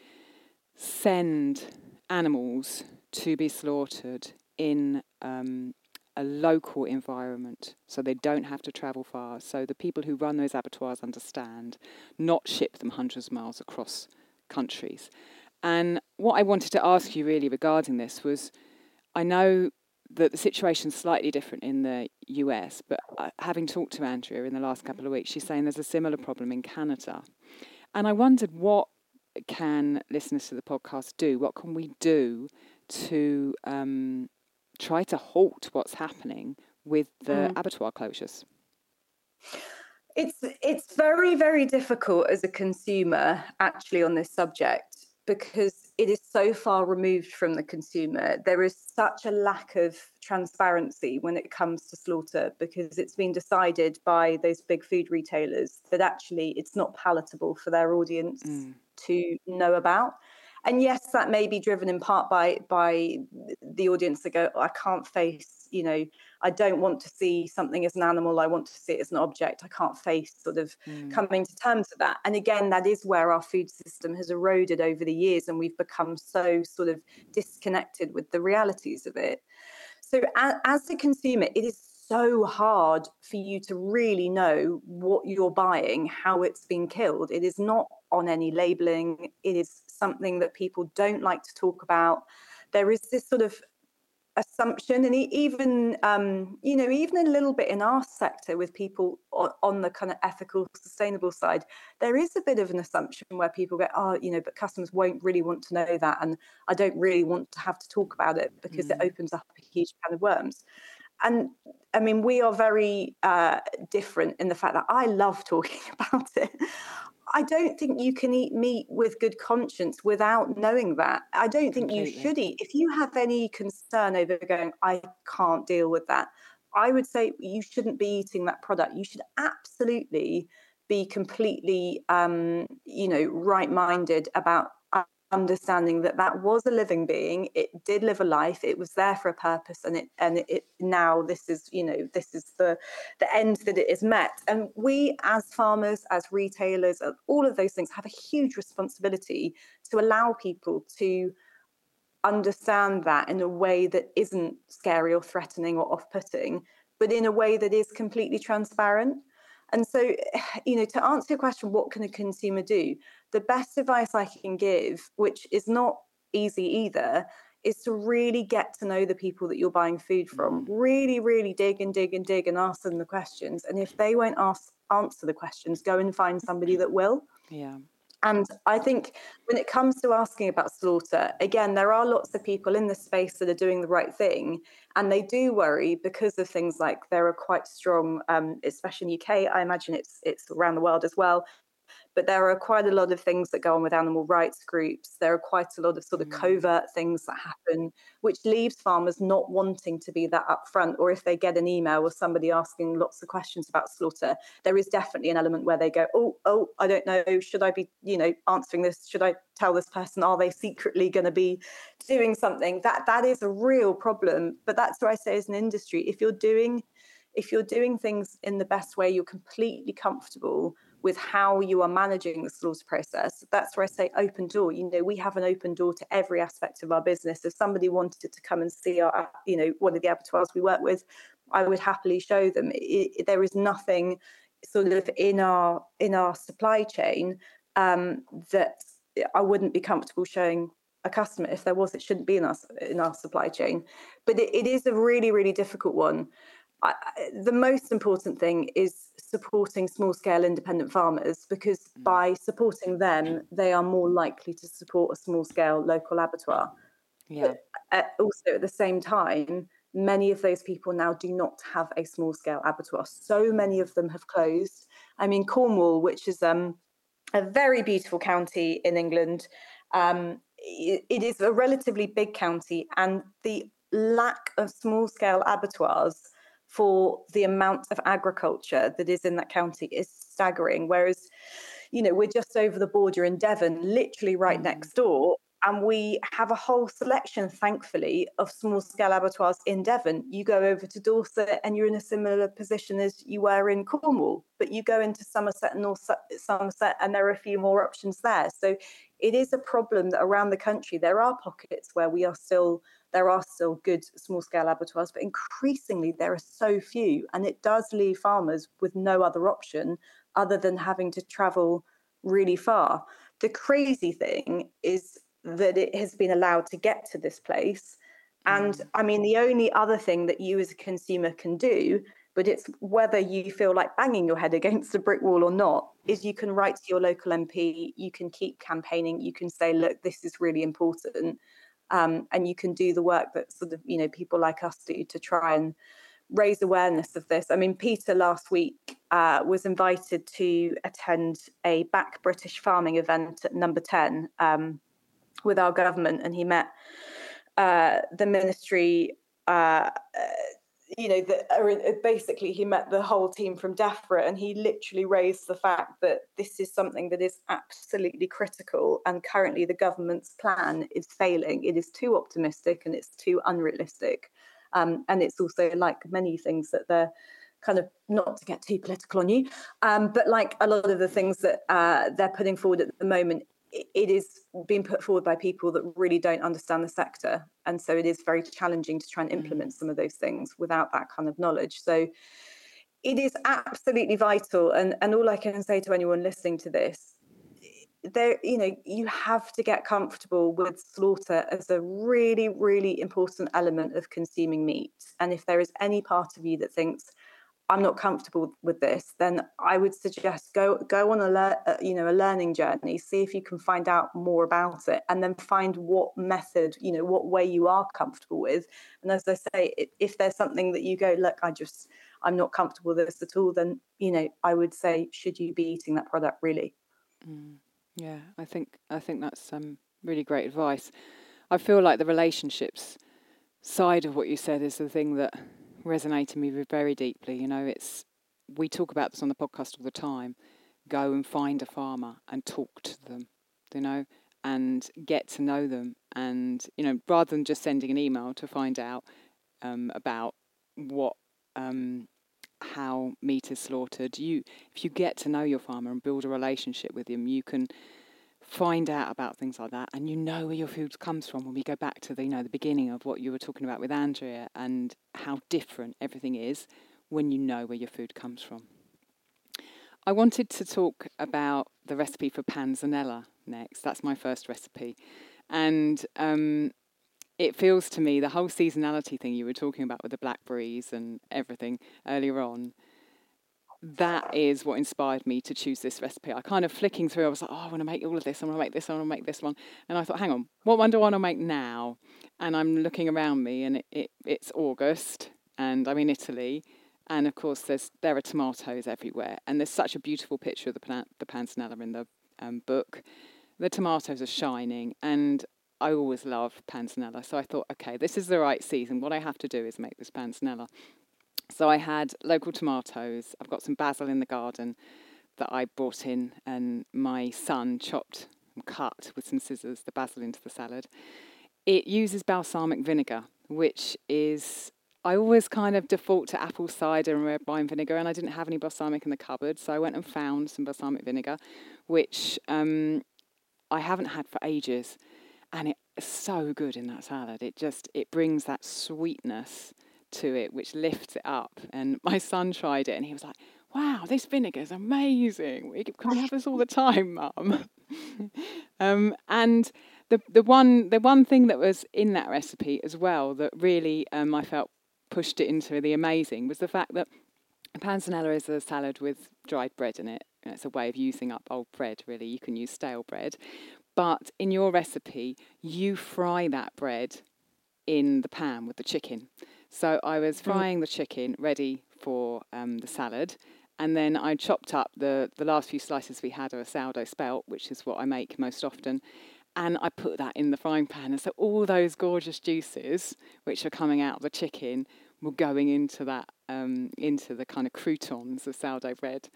send animals to be slaughtered in um, a local environment so they don't have to travel far. So the people who run those abattoirs understand, not ship them hundreds of miles across countries. And what I wanted to ask you really regarding this was I know that the situation's slightly different in the US, but uh, having talked to Andrea in the last couple of weeks, she's saying there's a similar problem in Canada. And I wondered what can listeners to the podcast do? What can we do to um, try to halt what's happening with the mm. abattoir closures? It's it's very very difficult as a consumer actually on this subject because it is so far removed from the consumer. There is such a lack of transparency when it comes to slaughter because it's been decided by those big food retailers that actually it's not palatable for their audience mm. to know about and yes, that may be driven in part by by the audience that go, I can't face, you know, I don't want to see something as an animal. I want to see it as an object. I can't face sort of mm. coming to terms with that. And again, that is where our food system has eroded over the years, and we've become so sort of disconnected with the realities of it. So, as, as a consumer, it is so hard for you to really know what you're buying, how it's been killed. It is not on any labeling. It is something that people don't like to talk about. There is this sort of assumption and even um, you know even a little bit in our sector with people on, on, the kind of ethical sustainable side there is a bit of an assumption where people go oh you know but customers won't really want to know that and i don't really want to have to talk about it because mm. it opens up a huge can of worms and I mean, we are very uh, different in the fact that I love talking about it. I don't think you can eat meat with good conscience without knowing that. I don't think Completely. you should eat. If you have any concern over going, I can't deal with that, I would say you shouldn't be eating that product. You should absolutely be completely, um, you know, right minded about understanding that that was a living being it did live a life it was there for a purpose and it and it, now this is you know this is the the end that it is met. And we as farmers as retailers all of those things have a huge responsibility to allow people to understand that in a way that isn't scary or threatening or off-putting but in a way that is completely transparent and so, you know, to answer your question, what can a consumer do? The best advice I can give, which is not easy either, is to really get to know the people that you're buying food from. Mm. Really, really dig and dig and dig and ask them the questions. And if they won't ask answer the questions, go and find somebody that will. Yeah. And I think when it comes to asking about slaughter, again, there are lots of people in this space that are doing the right thing. And they do worry because of things like there are quite strong, um, especially in UK, I imagine it's it's around the world as well, but there are quite a lot of things that go on with animal rights groups. There are quite a lot of sort of mm. covert things that happen, which leaves farmers not wanting to be that upfront. Or if they get an email or somebody asking lots of questions about slaughter, there is definitely an element where they go, "Oh, oh, I don't know. Should I be, you know, answering this? Should I tell this person? Are they secretly going to be doing something?" That that is a real problem. But that's what I say as an industry. If you're doing if you're doing things in the best way, you're completely comfortable with how you are managing the slaughter process. That's where I say open door. You know, we have an open door to every aspect of our business. If somebody wanted to come and see our, you know, one of the abattoirs we work with, I would happily show them. It, there is nothing sort of in our in our supply chain um, that I wouldn't be comfortable showing a customer. If there was, it shouldn't be in our in our supply chain. But it, it is a really really difficult one. I, the most important thing is supporting small scale independent farmers because mm. by supporting them, they are more likely to support a small scale local abattoir. Yeah. At, also, at the same time, many of those people now do not have a small scale abattoir. So many of them have closed. I mean, Cornwall, which is um, a very beautiful county in England, um, it, it is a relatively big county, and the lack of small scale abattoirs for the amount of agriculture that is in that county is staggering. Whereas, you know, we're just over the border in Devon, literally right mm. next door. And we have a whole selection, thankfully, of small scale abattoirs in Devon. You go over to Dorset and you're in a similar position as you were in Cornwall, but you go into Somerset and North Somerset, and there are a few more options there. So it is a problem that around the country there are pockets where we are still there are still good small scale abattoirs, but increasingly there are so few. And it does leave farmers with no other option other than having to travel really far. The crazy thing is that it has been allowed to get to this place. And mm. I mean, the only other thing that you as a consumer can do, but it's whether you feel like banging your head against a brick wall or not, is you can write to your local MP, you can keep campaigning, you can say, look, this is really important um, and you can do the work that sort of you know people like us do to try and raise awareness of this. I mean, Peter last week uh, was invited to attend a Back British Farming event at Number Ten um, with our government, and he met uh, the ministry. Uh, you know, that uh, basically he met the whole team from DEFRA and he literally raised the fact that this is something that is absolutely critical. And currently the government's plan is failing. It is too optimistic and it's too unrealistic. Um, and it's also like many things that they're kind of not to get too political on you, um, but like a lot of the things that uh, they're putting forward at the moment it is being put forward by people that really don't understand the sector and so it is very challenging to try and mm. implement some of those things without that kind of knowledge so it is absolutely vital and and all i can say to anyone listening to this there you know you have to get comfortable with slaughter as a really really important element of consuming meat and if there is any part of you that thinks I'm not comfortable with this, then I would suggest go go on a le- uh, you know a learning journey. See if you can find out more about it, and then find what method you know what way you are comfortable with. And as I say, if there's something that you go, look, I just I'm not comfortable with this at all, then you know I would say, should you be eating that product really? Mm, yeah, I think I think that's um, really great advice. I feel like the relationships side of what you said is the thing that resonated me very deeply. You know, it's we talk about this on the podcast all the time. Go and find a farmer and talk to them. You know, and get to know them. And, you know, rather than just sending an email to find out um, about what, um, how meat is slaughtered, you, if you get to know your farmer and build a relationship with him, you can find out about things like that and you know where your food comes from when we go back to the you know the beginning of what you were talking about with Andrea and how different everything is when you know where your food comes from. I wanted to talk about the recipe for panzanella next. That's my first recipe. And um, it feels to me the whole seasonality thing you were talking about with the blackberries and everything earlier on that is what inspired me to choose this recipe. I kind of flicking through, I was like, oh, I want to make all of this, I want to make this, I want to make this one. And I thought, hang on, what one do I want to make now? And I'm looking around me and it, it, it's August and I'm in Italy. And of course, there's there are tomatoes everywhere. And there's such a beautiful picture of the, the panzanella in the um, book. The tomatoes are shining and I always love panzanella. So I thought, okay, this is the right season. What I have to do is make this panzanella. So I had local tomatoes. I've got some basil in the garden that I brought in, and my son chopped and cut with some scissors the basil into the salad. It uses balsamic vinegar, which is I always kind of default to apple cider and red wine vinegar, and I didn't have any balsamic in the cupboard, so I went and found some balsamic vinegar, which um, I haven't had for ages, and it's so good in that salad. It just it brings that sweetness to it, which lifts it up. And my son tried it and he was like, wow, this vinegar is amazing. We can have this all the time, mum. um, and the the one the one thing that was in that recipe as well that really um, I felt pushed it into the amazing was the fact that panzanella is a salad with dried bread in it. It's a way of using up old bread, really. You can use stale bread. But in your recipe, you fry that bread in the pan with the chicken. So I was frying the chicken ready for um, the salad. And then I chopped up the, the last few slices we had of a sourdough spelt, which is what I make most often. And I put that in the frying pan. And so all those gorgeous juices, which are coming out of the chicken, were going into that, um, into the kind of croutons of sourdough bread.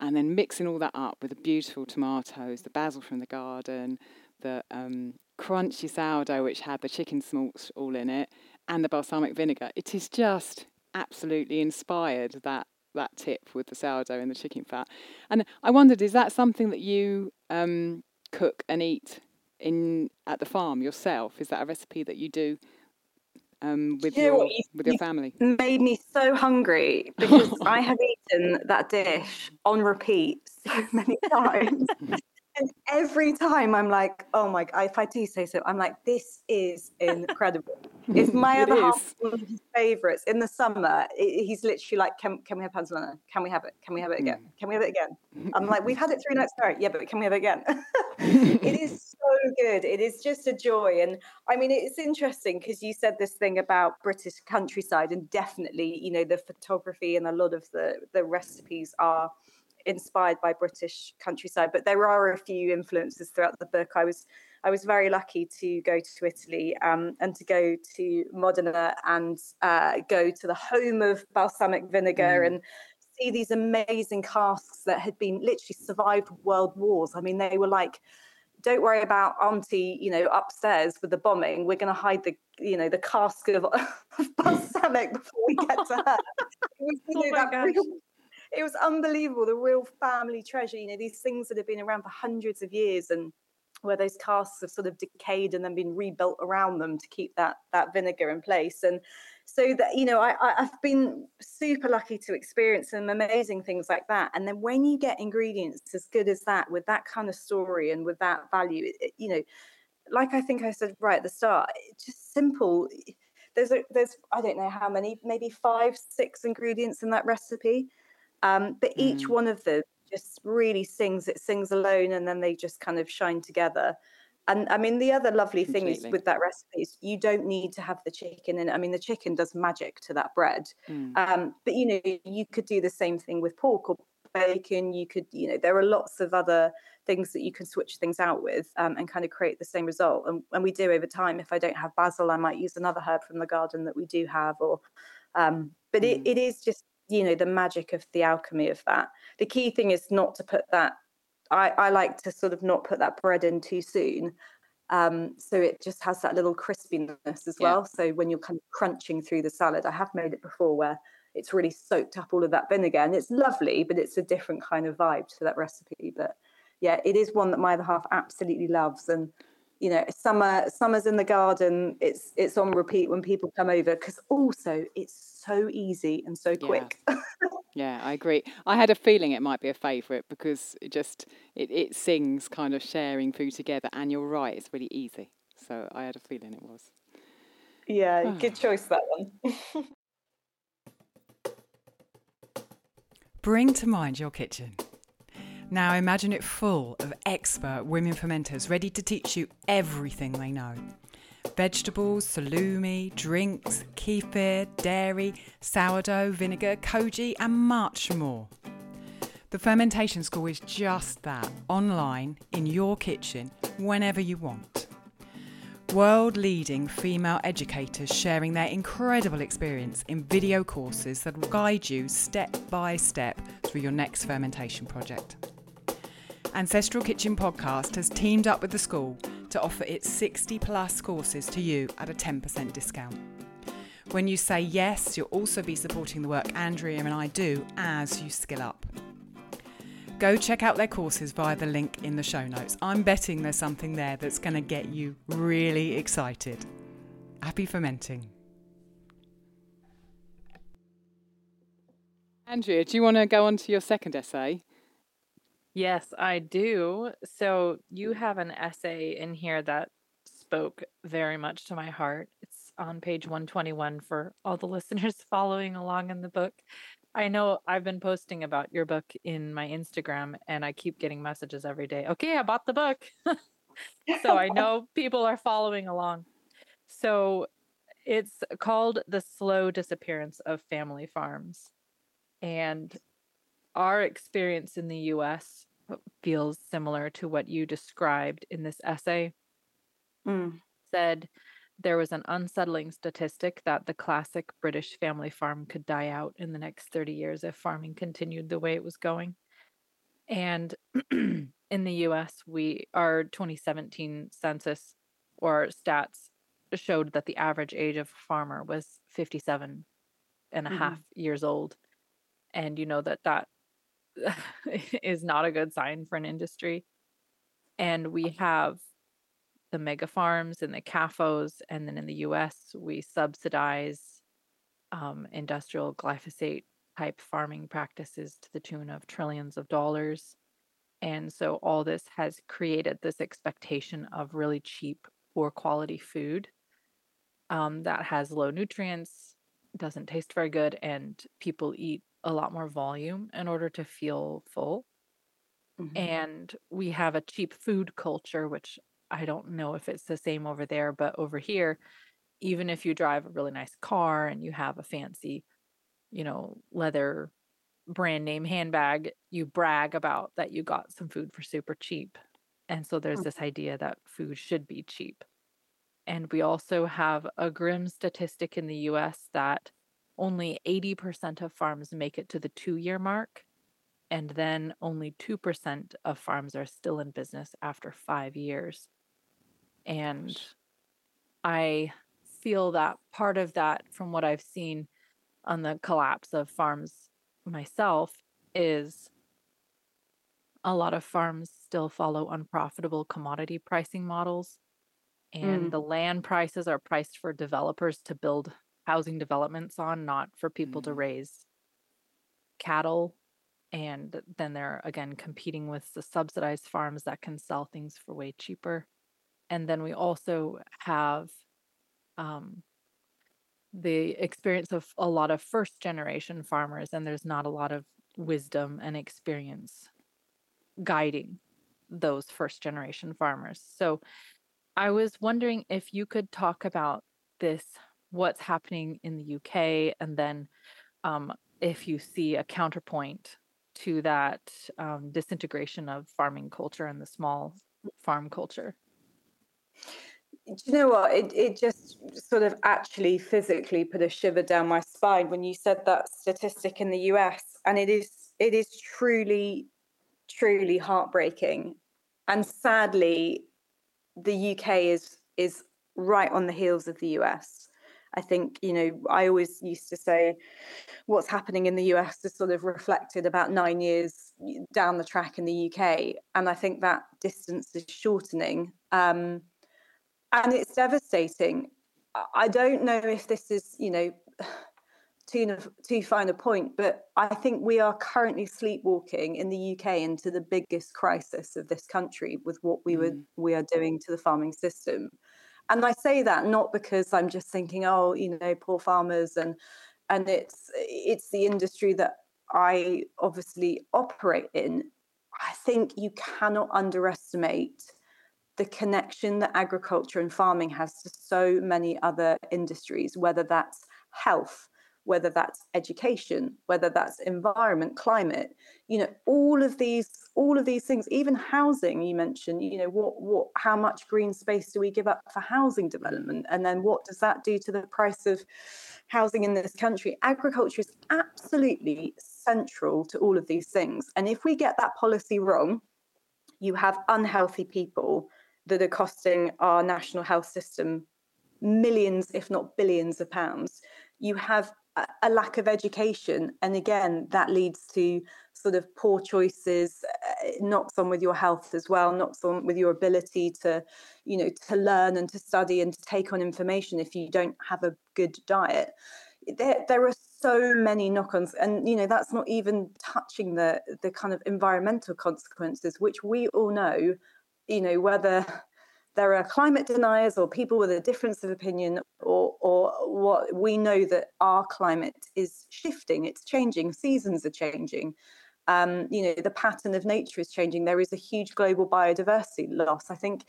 And then mixing all that up with the beautiful tomatoes, the basil from the garden, the um, crunchy sourdough, which had the chicken smokes all in it, and the balsamic vinegar. It is just absolutely inspired that that tip with the sourdough and the chicken fat. And I wondered, is that something that you um, cook and eat in at the farm yourself? Is that a recipe that you do um, with you your you, with your family? Made me so hungry because I have eaten that dish on repeat so many times. And every time I'm like, oh my god, if I do say so, I'm like, this is incredible. it's my it other is. half one of his favorites. In the summer, it, he's literally like, can, can we have panzanella? Can we have it? Can we have it again? Mm. Can we have it again? I'm like, we've had it three nights in Yeah, but can we have it again? it is so good. It is just a joy. And I mean, it's interesting because you said this thing about British countryside, and definitely, you know, the photography and a lot of the the recipes are inspired by British countryside, but there are a few influences throughout the book. I was I was very lucky to go to Italy um, and to go to Modena and uh, go to the home of balsamic vinegar mm. and see these amazing casks that had been literally survived world wars. I mean, they were like don't worry about auntie you know upstairs with the bombing we're going to hide the you know the cask of, of balsamic before we get to her was, you know, oh that real, it was unbelievable. The real family treasure. You know, these things that have been around for hundreds of years and where those casks have sort of decayed and then been rebuilt around them to keep that that vinegar in place. And so that you know, I, I've been super lucky to experience some amazing things like that. And then when you get ingredients as good as that, with that kind of story and with that value, it, it, you know, like I think I said right at the start, just simple. There's a, there's I don't know how many, maybe five, six ingredients in that recipe um, but each mm. one of them just really sings, it sings alone, and then they just kind of shine together. And I mean, the other lovely thing Completely. is with that recipe is you don't need to have the chicken in. I mean, the chicken does magic to that bread. Mm. Um, but you know, you could do the same thing with pork or bacon. You could, you know, there are lots of other things that you can switch things out with um, and kind of create the same result. And, and we do over time. If I don't have basil, I might use another herb from the garden that we do have. Or, um, but mm. it, it is just you know the magic of the alchemy of that the key thing is not to put that I, I like to sort of not put that bread in too soon. Um, so it just has that little crispiness as yeah. well. So when you're kind of crunching through the salad, I have made it before where it's really soaked up all of that vinegar and it's lovely, but it's a different kind of vibe to that recipe. But yeah, it is one that my other half absolutely loves. And you know, summer summers in the garden, it's it's on repeat when people come over because also it's so easy and so quick. Yeah. yeah, I agree. I had a feeling it might be a favourite because it just it, it sings kind of sharing food together and you're right, it's really easy. So I had a feeling it was. Yeah, good choice that one. Bring to mind your kitchen. Now imagine it full of expert women fermenters ready to teach you everything they know. Vegetables, salumi, drinks, kefir, dairy, sourdough, vinegar, koji, and much more. The Fermentation School is just that, online, in your kitchen, whenever you want world leading female educators sharing their incredible experience in video courses that will guide you step by step through your next fermentation project. Ancestral Kitchen Podcast has teamed up with the school to offer its 60 plus courses to you at a 10% discount. When you say yes, you'll also be supporting the work Andrea and I do as you skill up. Go check out their courses via the link in the show notes. I'm betting there's something there that's going to get you really excited. Happy fermenting. Andrea, do you want to go on to your second essay? Yes, I do. So you mm. have an essay in here that spoke very much to my heart. It's on page 121 for all the listeners following along in the book. I know I've been posting about your book in my Instagram and I keep getting messages every day. Okay, I bought the book. so I know people are following along. So it's called The Slow Disappearance of Family Farms. And our experience in the US feels similar to what you described in this essay. Mm. Said there was an unsettling statistic that the classic British family farm could die out in the next 30 years if farming continued the way it was going. And in the US, we our 2017 census or stats showed that the average age of a farmer was 57 and a mm-hmm. half years old. And you know that that is not a good sign for an industry. And we have the mega farms and the CAFOs. And then in the US, we subsidize um, industrial glyphosate type farming practices to the tune of trillions of dollars. And so all this has created this expectation of really cheap, poor quality food um, that has low nutrients, doesn't taste very good, and people eat a lot more volume in order to feel full. Mm-hmm. And we have a cheap food culture, which I don't know if it's the same over there, but over here, even if you drive a really nice car and you have a fancy, you know, leather brand name handbag, you brag about that you got some food for super cheap. And so there's this idea that food should be cheap. And we also have a grim statistic in the US that only 80% of farms make it to the two year mark. And then only 2% of farms are still in business after five years. And I feel that part of that, from what I've seen on the collapse of farms myself, is a lot of farms still follow unprofitable commodity pricing models. And mm. the land prices are priced for developers to build housing developments on, not for people mm. to raise cattle. And then they're again competing with the subsidized farms that can sell things for way cheaper and then we also have um, the experience of a lot of first generation farmers and there's not a lot of wisdom and experience guiding those first generation farmers so i was wondering if you could talk about this what's happening in the uk and then um, if you see a counterpoint to that um, disintegration of farming culture and the small farm culture do you know what? It it just sort of actually physically put a shiver down my spine when you said that statistic in the US, and it is it is truly truly heartbreaking. And sadly, the UK is is right on the heels of the US. I think, you know, I always used to say what's happening in the US is sort of reflected about nine years down the track in the UK. And I think that distance is shortening. Um, and it's devastating. I don't know if this is, you know, too, too fine a point, but I think we are currently sleepwalking in the UK into the biggest crisis of this country with what we mm. were we are doing to the farming system. And I say that not because I'm just thinking, oh, you know, poor farmers and and it's it's the industry that I obviously operate in. I think you cannot underestimate the connection that agriculture and farming has to so many other industries, whether that's health, whether that's education whether that's environment climate you know all of these all of these things even housing you mentioned you know what what how much green space do we give up for housing development? And then what does that do to the price of housing in this country? Agriculture is absolutely central to all of these things. And if we get that policy wrong you have unhealthy people that are costing our national health system millions if not billions of pounds. You have a lack of education and again that leads to sort of poor choices uh, knocks on with your health as well knocks on with your ability to you know to learn and to study and to take on information if you don't have a good diet. There, there are so many knock-ons and you know that's not even touching the the kind of environmental consequences which we all know you know whether there are climate deniers or people with a difference of opinion or or what we know that our climate is shifting it's changing seasons are changing um, you know the pattern of nature is changing there is a huge global biodiversity loss i think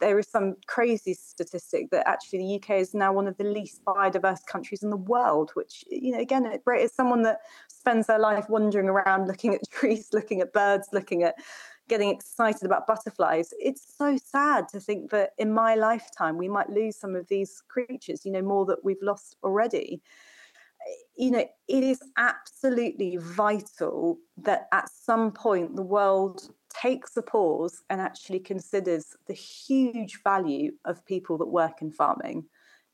there is some crazy statistic that actually the UK is now one of the least biodiverse countries in the world, which, you know, again, it, as someone that spends their life wandering around looking at trees, looking at birds, looking at getting excited about butterflies. It's so sad to think that in my lifetime we might lose some of these creatures, you know, more that we've lost already. You know, it is absolutely vital that at some point the world takes a pause and actually considers the huge value of people that work in farming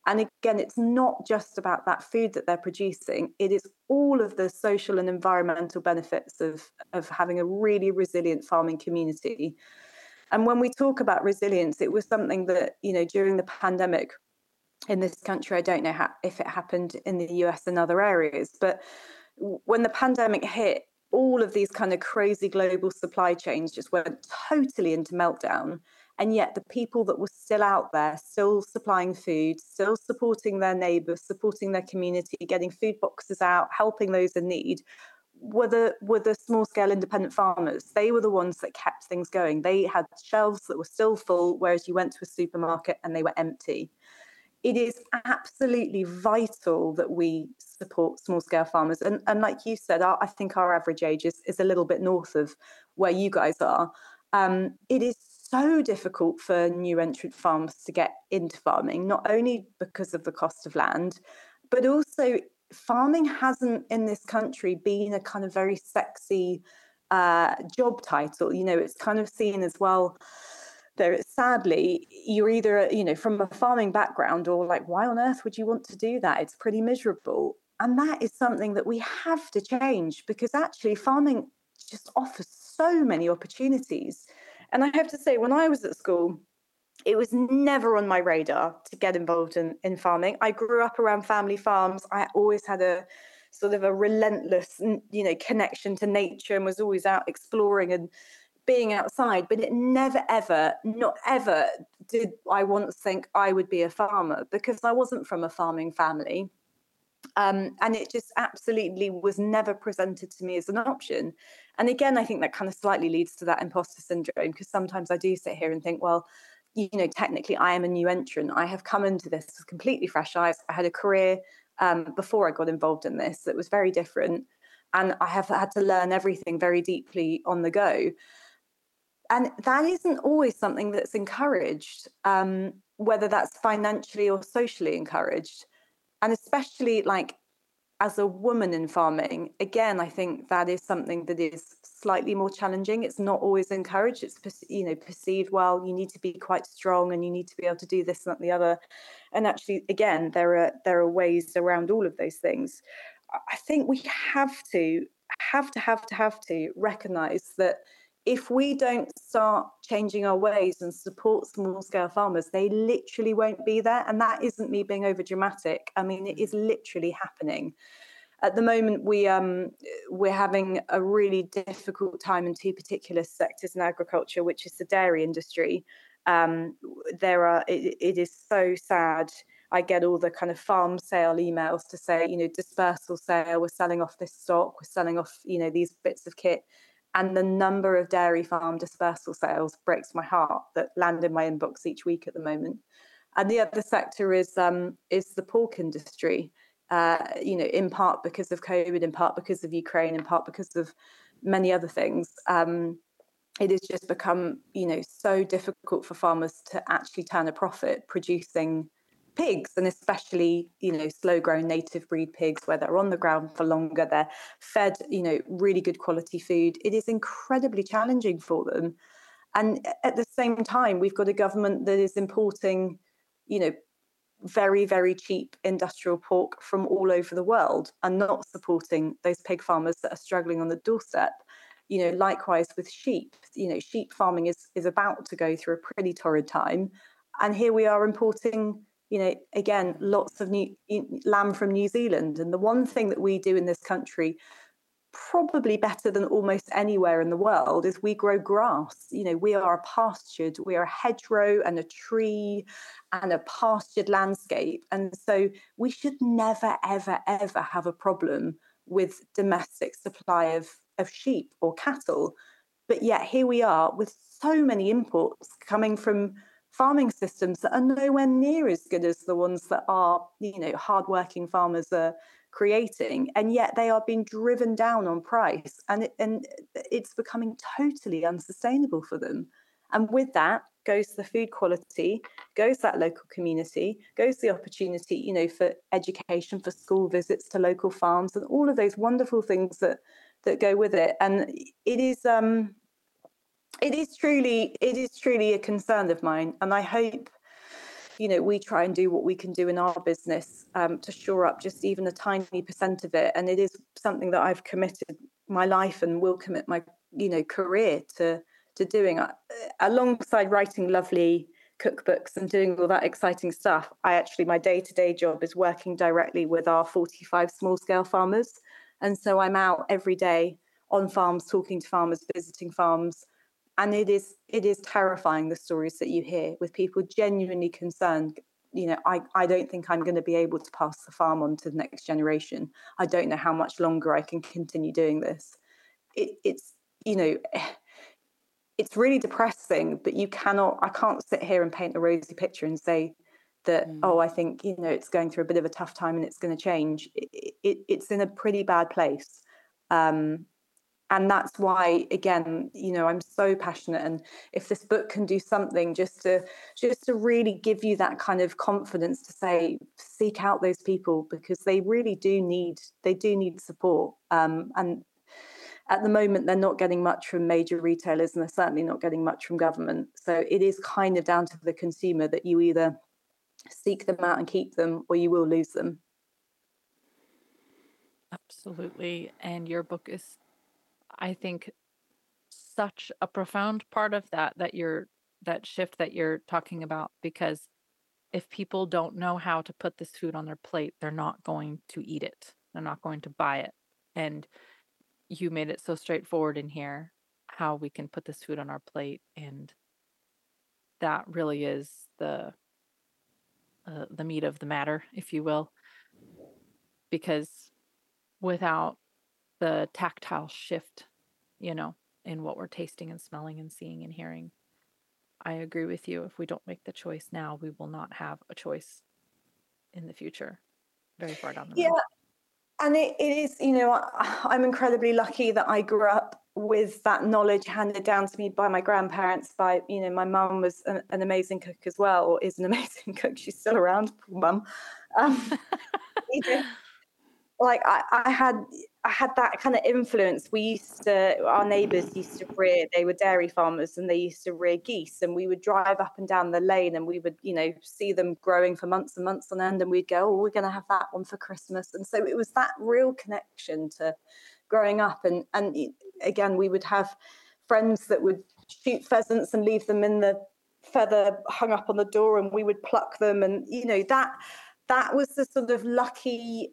and again, it's not just about that food that they're producing, it is all of the social and environmental benefits of, of having a really resilient farming community. And when we talk about resilience, it was something that, you know, during the pandemic in this country, I don't know how, if it happened in the US and other areas, but when the pandemic hit, all of these kind of crazy global supply chains just went totally into meltdown. And yet, the people that were still out there, still supplying food, still supporting their neighbours, supporting their community, getting food boxes out, helping those in need, were the were the small scale independent farmers. They were the ones that kept things going. They had shelves that were still full, whereas you went to a supermarket and they were empty. It is absolutely vital that we support small scale farmers. And, and like you said, our, I think our average age is, is a little bit north of where you guys are. Um, it is so difficult for new entrant farms to get into farming, not only because of the cost of land, but also farming hasn't in this country been a kind of very sexy uh, job title. You know, it's kind of seen as well. There, sadly, you're either you know from a farming background or like, why on earth would you want to do that? It's pretty miserable, and that is something that we have to change because actually farming just offers so many opportunities and I have to say, when I was at school, it was never on my radar to get involved in, in farming. I grew up around family farms. I always had a sort of a relentless, you know, connection to nature and was always out exploring and being outside. But it never, ever, not ever did I once think I would be a farmer because I wasn't from a farming family. Um, and it just absolutely was never presented to me as an option. And again, I think that kind of slightly leads to that imposter syndrome because sometimes I do sit here and think, well, you know, technically I am a new entrant. I have come into this with completely fresh eyes. I had a career um, before I got involved in this that was very different. And I have had to learn everything very deeply on the go. And that isn't always something that's encouraged, um, whether that's financially or socially encouraged and especially like as a woman in farming again i think that is something that is slightly more challenging. It's not always encouraged. It's you know perceived well. You need to be quite strong, and you need to be able to do this and that, the other. And actually, again, there are there are ways around all of those things. I think we have to have to have to have to recognise that if we don't start changing our ways and support small scale farmers, they literally won't be there. And that isn't me being over dramatic. I mean, it is literally happening. At the moment, we um, we're having a really difficult time in two particular sectors in agriculture, which is the dairy industry. Um, there are it, it is so sad. I get all the kind of farm sale emails to say, you know, dispersal sale, we're selling off this stock, we're selling off, you know, these bits of kit and the number of dairy farm dispersal sales breaks my heart that land in my inbox each week at the moment. And the other sector is um, is the pork industry. Uh, you know, in part because of COVID, in part because of Ukraine, in part because of many other things. Um, it has just become, you know, so difficult for farmers to actually turn a profit producing pigs and especially you know slow grown native breed pigs where they're on the ground for longer they're fed you know really good quality food it is incredibly challenging for them. And at the same time we've got a government that is importing you know very very cheap industrial pork from all over the world and not supporting those pig farmers that are struggling on the doorstep. You know likewise with sheep you know sheep farming is is about to go through a pretty torrid time and here we are importing you know, again, lots of new lamb from New Zealand. And the one thing that we do in this country, probably better than almost anywhere in the world, is we grow grass. You know, we are a pastured, we are a hedgerow and a tree and a pastured landscape. And so we should never, ever, ever have a problem with domestic supply of, of sheep or cattle. But yet here we are with so many imports coming from farming systems that are nowhere near as good as the ones that our you know hardworking farmers are creating and yet they are being driven down on price and it, and it's becoming totally unsustainable for them. And with that goes the food quality goes that local community goes the opportunity you know for education for school visits to local farms and all of those wonderful things that that go with it. And it is um it is truly it is truly a concern of mine and i hope you know we try and do what we can do in our business um, to shore up just even a tiny percent of it. And it is something that i've committed my life and will commit my you know career to to doing. Uh, alongside writing lovely cookbooks and doing all that exciting stuff i actually my day-to-day job is working directly with our 45 small scale farmers. And so i'm out every day on farms talking to farmers visiting farms and it is it is terrifying the stories that you hear with people genuinely concerned you know i i don't think i'm going to be able to pass the farm on to the next generation. I don't know how much longer i can continue doing this. It, it's you know it's really depressing but you cannot i can't sit here and paint a rosy picture and say that mm. oh i think you know it's going through a bit of a tough time and it's going to change it, it, it's in a pretty bad place. Um, and that's why again you know i'm so passionate. And if this book can do something just to just to really give you that kind of confidence to say seek out those people because they really do need they do need support. Um, and at the moment they're not getting much from major retailers and they're certainly not getting much from government. So it is kind of down to the consumer that you either seek them out and keep them or you will lose them. Absolutely. And your book is I think such a profound part of that that you're that shift that you're talking about because if people don't know how to put this food on their plate, they're not going to eat it. They're not going to buy it. And you made it so straightforward in here how we can put this food on our plate and that really is the uh, the meat of the matter if you will because without the tactile shift, you know, in what we're tasting and smelling and seeing and hearing. I agree with you. If we don't make the choice now, we will not have a choice in the future, very far down the road. Yeah. And it, it is, you know, I'm incredibly lucky that I grew up with that knowledge handed down to me by my grandparents. By, you know, my mum was an, an amazing cook as well, or is an amazing cook. She's still around, poor mum. Um, you know, like I, I had I had that kind of influence. We used to, our neighbours used to rear, they were dairy farmers and they used to rear geese. And we would drive up and down the lane and we would, you know, see them growing for months and months on end. And we'd go, oh, we're going to have that one for Christmas. And so it was that real connection to growing up. And, and again, we would have friends that would shoot pheasants and leave them in the feather hung up on the door and we would pluck them. And, you know, that, that was the sort of lucky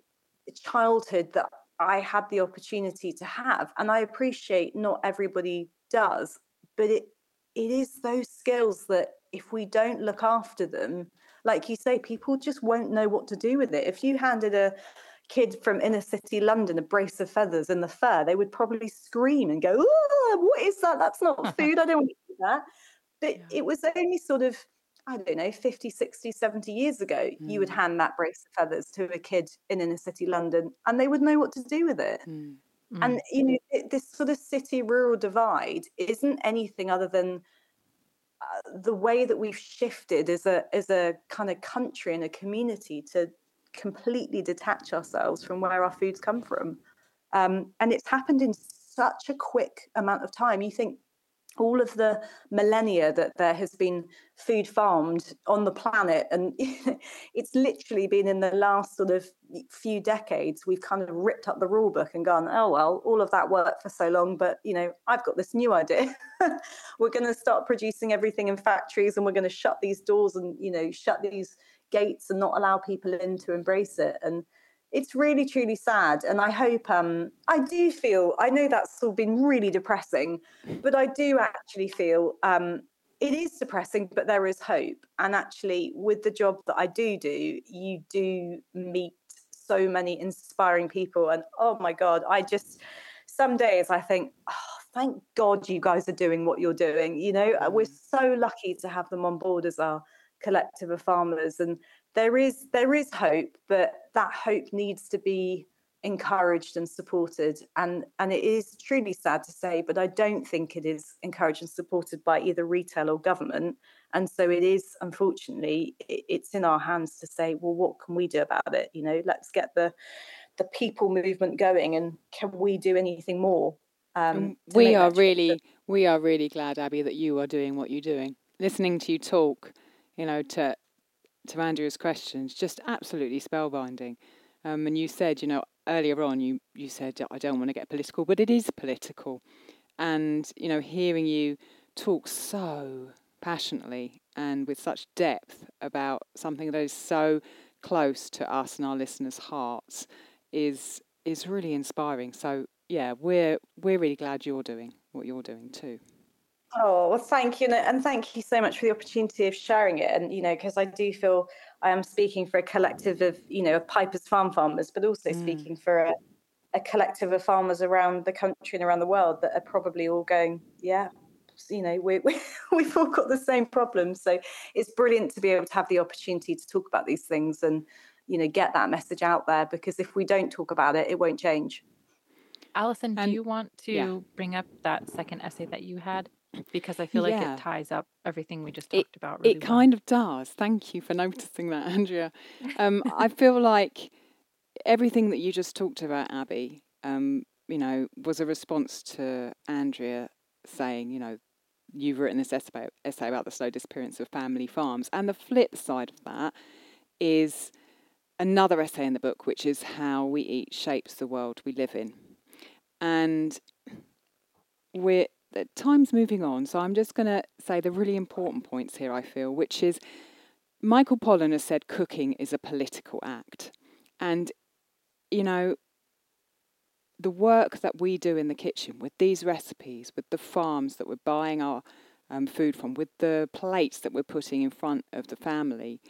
childhood that I had the opportunity to have. And I appreciate not everybody does, but it it is those skills that if we don't look after them, like you say, people just won't know what to do with it. If you handed a kid from inner city London a brace of feathers in the fair, they would probably scream and go, what is that? That's not food. I don't want to do that. But yeah. it was only sort of I don't know, 50, 60, 70 years ago, mm. you would mm. hand that brace of feathers to a kid in inner city London and they would know what to do with it. Mm. Mm. And, you know, it, this sort of city rural divide isn't anything other than uh, the way that we've shifted as a, as a kind of country and a community to completely detach ourselves from where our foods come from. Um, and it's happened in such a quick amount of time. You think all of the millennia that there has been food farmed on the planet and it's literally been in the last sort of few decades we've kind of ripped up the rule book and gone oh well all of that worked for so long but you know i've got this new idea. We're going to start producing everything in factories and we're going to shut these doors and you know shut these gates and not allow people in to embrace it and it's really truly sad and i hope um i do feel i know that's all been really depressing but i do actually feel um it is depressing but there is hope and actually with the job that i do do you do meet so many inspiring people and oh my god i just some days i think oh, thank god you guys are doing what you're doing you know we're mm. so lucky to have them on board as our collective of farmers and there is there is hope, but that hope needs to be encouraged and supported. And and it is truly sad to say but i don't think it is encouraged and supported by either retail or government. And so it is unfortunately it's in our hands to say well what can we do about it? You know let's get the the people movement going and can we do anything more? Um, we are really we are really glad abby that you are doing what you're doing. Listening to you talk you know to to Andrea's questions, just absolutely spellbinding. Um, and you said, you know, earlier on, you, you said, I don't want to get political, but it is political. And, you know, hearing you talk so passionately and with such depth about something that is so close to us and our listeners' hearts is is really inspiring. So yeah, we're we're really glad you're doing what you're doing too. Oh, well, thank you. And thank you so much for the opportunity of sharing it. And, you know, because I do feel I am speaking for a collective of, you know, of Piper's farm farmers, but also mm. speaking for a, a collective of farmers around the country and around the world that are probably all going, yeah, you know, we, we, we've all got the same problems. So it's brilliant to be able to have the opportunity to talk about these things and, you know, get that message out there because if we don't talk about it, it won't change. Alison, do you want to yeah. bring up that second essay that you had? Because I feel like yeah. it ties up everything we just talked it, about. Really it kind of does. Thank you for noticing that, Andrea. Um, I feel like everything that you just talked about, Abby, um, you know, was a response to Andrea saying, you know, you've written this essay about, essay about the slow disappearance of family farms. And the flip side of that is another essay in the book, which is how we eat shapes the world we live in. And we're the time's moving on, so I'm just going to say the really important points here, I feel, which is Michael Pollan has said cooking is a political act. And, you know, the work that we do in the kitchen with these recipes, with the farms that we're buying our um, food from, with the plates that we're putting in front of the family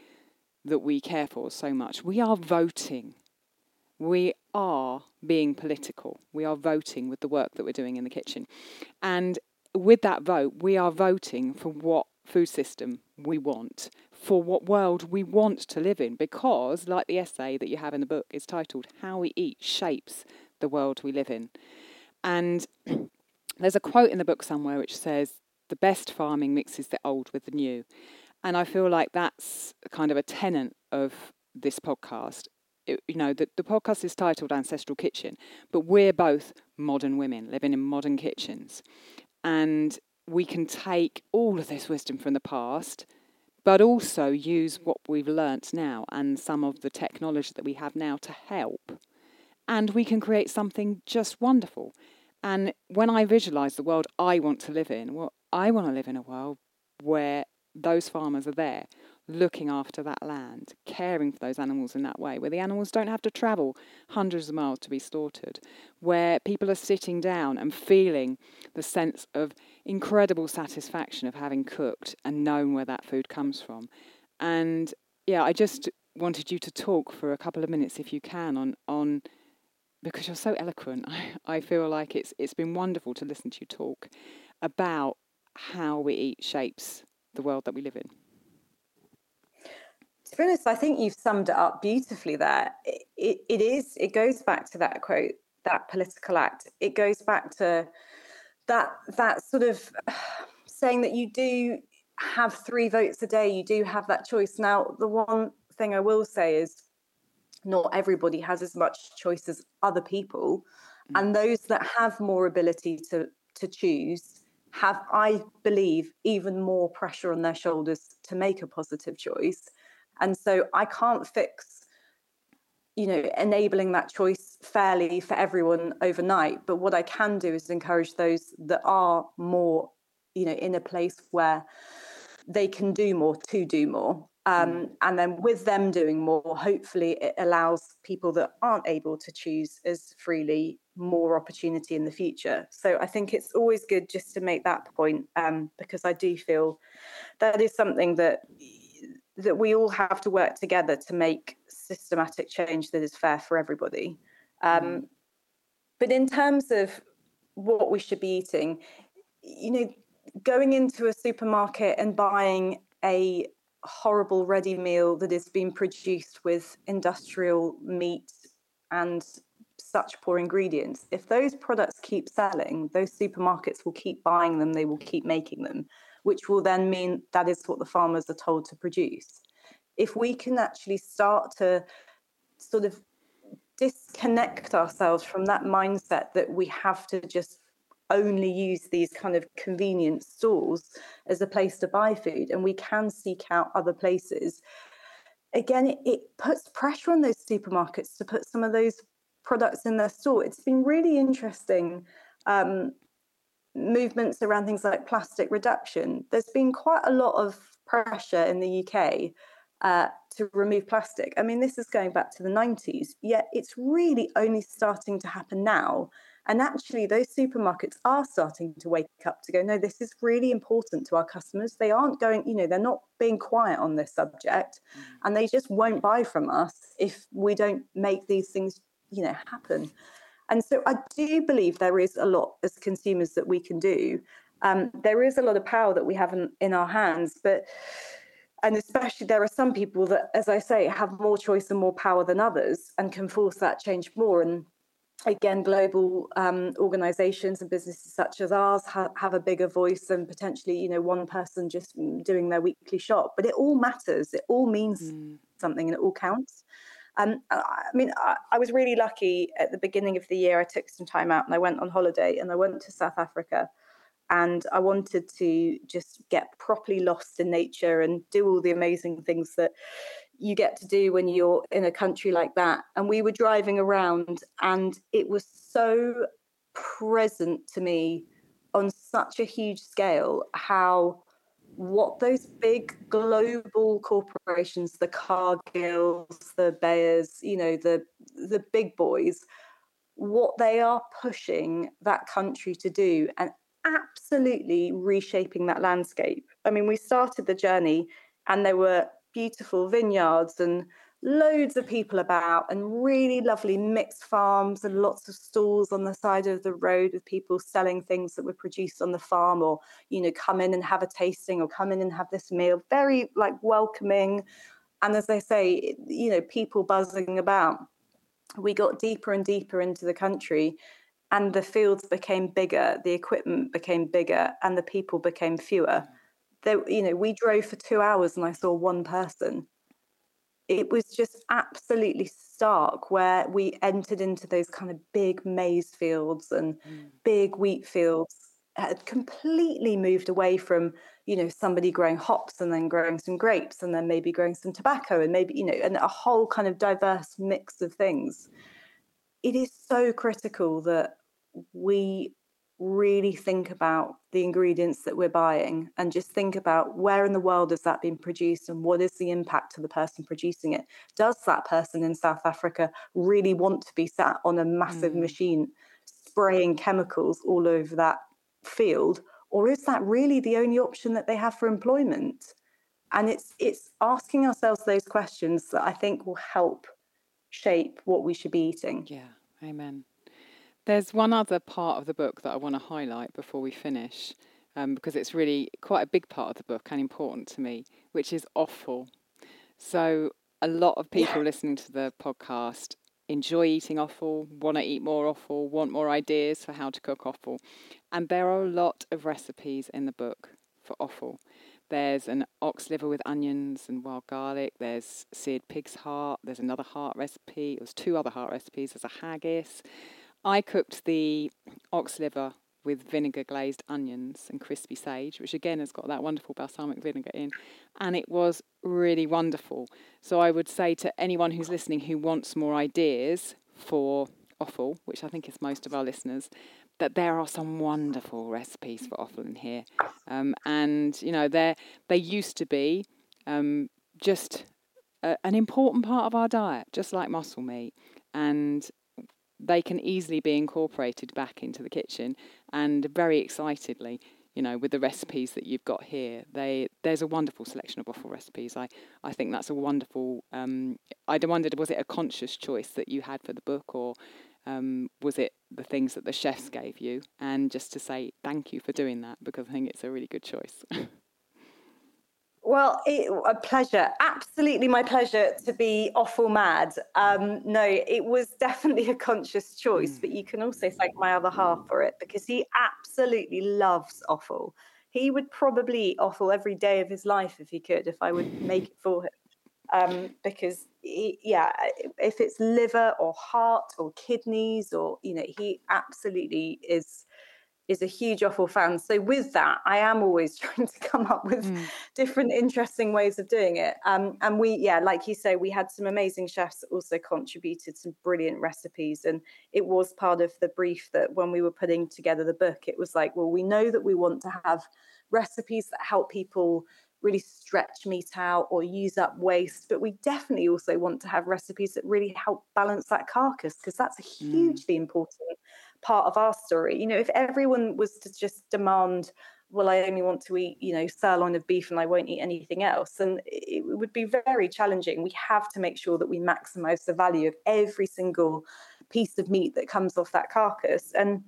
that we care for so much, we are voting we are being political. We are voting with the work that we're doing in the kitchen. And with that vote, we are voting for what food system we want, for what world we want to live in, because, like the essay that you have in the book is titled, How We Eat Shapes the World We Live in. And there's a quote in the book somewhere which says, The best farming mixes the old with the new. And I feel like that's kind of a tenet of this podcast you know, the, the podcast is titled Ancestral Kitchen, but we're both modern women living in modern kitchens. And we can take all of this wisdom from the past, but also use what we've learnt now and some of the technology that we have now to help. And we can create something just wonderful. And when I visualize the world I want to live in, well, I want to live in a world where those farmers are there looking after that land, caring for those animals in that way, where the animals don't have to travel hundreds of miles to be slaughtered, where people are sitting down and feeling the sense of incredible satisfaction of having cooked and known where that food comes from. And yeah, I just wanted you to talk for a couple of minutes, if you can, on on because you're so eloquent. I, I feel like it's it's been wonderful to listen to you talk about how we eat shapes the world that we live in to be honest, I think you've summed it up beautifully there. It, it, it is, it goes back to that quote, that political act. It goes back to that, that sort of saying that you do have three votes a day, you do have that choice. Now, the one thing I will say is not everybody has as much choice as other people. Mm. And those that have more ability to, to choose have, I believe, even more pressure on their shoulders to make a positive choice. And so I can't fix, you know, enabling that choice fairly for everyone overnight. But what I can do is encourage those that are more, you know, in a place where they can do more to do more. Um, mm. and then with them doing more, hopefully it allows people that aren't able to choose as freely more opportunity in the future. So I think it's always good just to make that point um, because I do feel that is something that that we all have to work together to make systematic change that is fair for everybody. Um, mm. But in terms of what we should be eating, you know, going into a supermarket and buying a horrible ready meal that is being produced with industrial meat and such poor ingredients, if those products keep selling, those supermarkets will keep buying them, they will keep making them which will then mean that is what the farmers are told to produce. If we can actually start to sort of disconnect ourselves from that mindset that we have to just only use these kind of convenient stores as a place to buy food and we can seek out other places again it, puts pressure on those supermarkets to put some of those products in their store it's been really interesting um, movements around things like plastic reduction, there's been quite a lot of pressure in the UK uh, to remove plastic. I mean, this is going back to the 90s, yet it's really only starting to happen now. And actually, those supermarkets are starting to wake up to go, no, this is really important to our customers. They aren't going, you know, they're not being quiet on this subject, mm. and they just won't buy from us if we don't make these things, you know, happen. And so I do believe there is a lot as consumers that we can do. Um, there is a lot of power that we have in, in our hands, but and especially there are some people that, as I say, have more choice and more power than others and can force that change more. And again, global um, organizations and businesses such as ours ha- have a bigger voice than potentially, you know, one person just doing their weekly shop. But it all matters. It all means mm. something and it all counts. Um, I mean, I, I, was really lucky at the beginning of the year. I took some time out and I went on holiday and I went to South Africa. And I wanted to just get properly lost in nature and do all the amazing things that you get to do when you're in a country like that. And we were driving around, and it was so present to me on such a huge scale how what those big global corporations, the Cargills, the Bayers, you know, the the big boys, what they are pushing that country to do and absolutely reshaping that landscape. I mean, we started the journey and there were beautiful vineyards and loads of people about and really lovely mixed farms and lots of stalls on the side of the road with people selling things that were produced on the farm or you know come in and have a tasting or come in and have this meal. Very like welcoming. And as i say you know people buzzing about. We got deeper and deeper into the country and the fields became bigger the equipment became bigger and the people became fewer. There you know we drove for 2 hours and i saw one person it was just absolutely stark where we entered into those kind of big maize fields and mm. big wheat fields had completely moved away from you know somebody growing hops and then growing some grapes and then maybe growing some tobacco and maybe you know and a whole kind of diverse mix of things it is so critical that we really think about the ingredients that we're buying and just think about where in the world has that been produced and what is the impact to the person producing it? Does that person in south africa really want to be sat on a massive mm. machine spraying chemicals all over that field? Or is that really the only option that they have for employment? And it's it's asking ourselves those questions that i think will help shape what we should be eating. Yeah amen there's one other part of the book that I want to highlight before we finish, um, because it's really quite a big part of the book and important to me, which is offal. So, a lot of people yeah. listening to the podcast enjoy eating offal, want to eat more offal, want more ideas for how to cook offal. And there are a lot of recipes in the book for offal. There's an ox liver with onions and wild garlic. There's seared pig's heart. There's another heart recipe. There's two other heart recipes. There's a haggis. I cooked the ox liver with vinegar glazed onions and crispy sage, which again has got that wonderful balsamic vinegar in, and it was really wonderful. So I would say to anyone who's listening who wants more ideas for offal, which I think is most of our listeners, that there are some wonderful recipes for offal in here, um, and you know they they used to be um, just a, an important part of our diet, just like muscle meat, and they can easily be incorporated back into the kitchen and very excitedly you know with the recipes that you've got here. They there's a wonderful selection of offal recipes. I i think that's a wonderful um, i wondered was it a conscious choice that you had for the book or um, was it the things that the chefs gave you? And just to say thank you for doing that because i think it's a really good choice Well, it, a pleasure. Absolutely my pleasure to be awful mad. Um, no, it was definitely a conscious choice, mm. but you can also thank my other half for it because he absolutely loves offal. He would probably eat offal every day of his life if he could, if I would make it for him. Um, because he, yeah, if it's liver or heart or kidneys or you know, he absolutely is is a huge offal fan. So with that, I am always trying to come up with mm. different interesting ways of doing it. Um, and we, yeah, like you say, we had some amazing chefs that also contributed some brilliant recipes. And it was part of the brief that when we were putting together the book, it was like, well, we know that we want to have recipes that help people really stretch meat out or use up waste. But we definitely also want to have recipes that really help balance that carcass because that's a mm. hugely mm. important part of our story. You know, if everyone was to just demand, well, I only want to eat, you know, sirloin of beef and I won't eat anything else, then it would be very challenging. We have to make sure that we maximize the value of every single piece of meat that comes off that carcass. And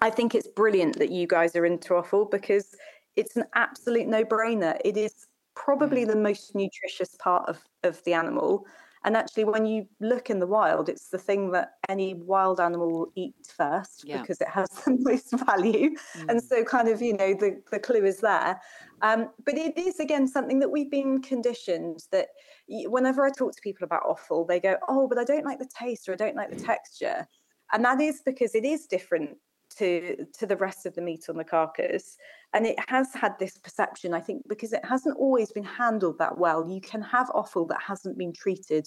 I think it's brilliant that you guys are into offal because it's an absolute no brainer. It is probably mm. the most nutritious part of, of the animal. And actually, when you look in the wild, it's the thing that any wild animal will eat first yeah. because it has the most value. Mm. And so, kind of, you know, the, the clue is there. Um, but it is, again, something that we've been conditioned that whenever I talk to people about offal, they go, oh, but I don't like the taste or I don't like the texture. And that is because it is different to to the rest of the meat on the carcass. And it has had this perception i think because it hasn't always been handled that well. You can have offal that hasn't been treated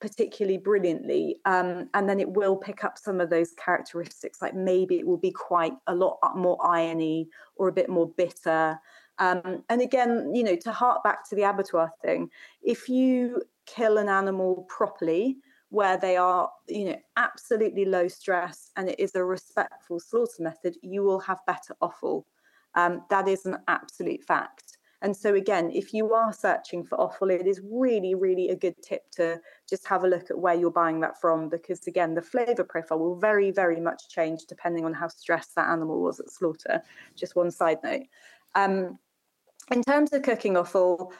particularly brilliantly um, and then it will pick up some of those characteristics like maybe it will be quite a lot more irony or a bit more bitter. Um, and again you know to hark back to the abattoir thing if you kill an animal properly where they are, you know, absolutely low stress and it is a respectful slaughter method, you will have better offal. Um, that is an absolute fact. And so, again, if you are searching for offal, it is really, really a good tip to just have a look at where you're buying that from, because again, the flavour profile will very, very much change depending on how stressed that animal was at slaughter. Just one side note. Um, in terms of cooking offal,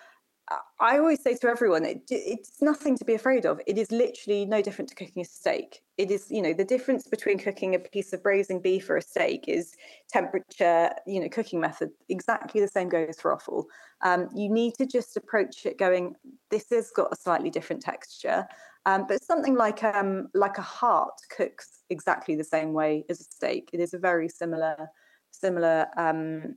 I always say to everyone, it, it's nothing to be afraid of. It is literally no different to cooking a steak. It is, you know, the difference between cooking a piece of braising beef or a steak is temperature, you know, cooking method. Exactly the same goes for offal. Um, you need to just approach it going, this has got a slightly different texture. Um, but something like um, like a heart cooks exactly the same way as a steak. It is a very similar similar um,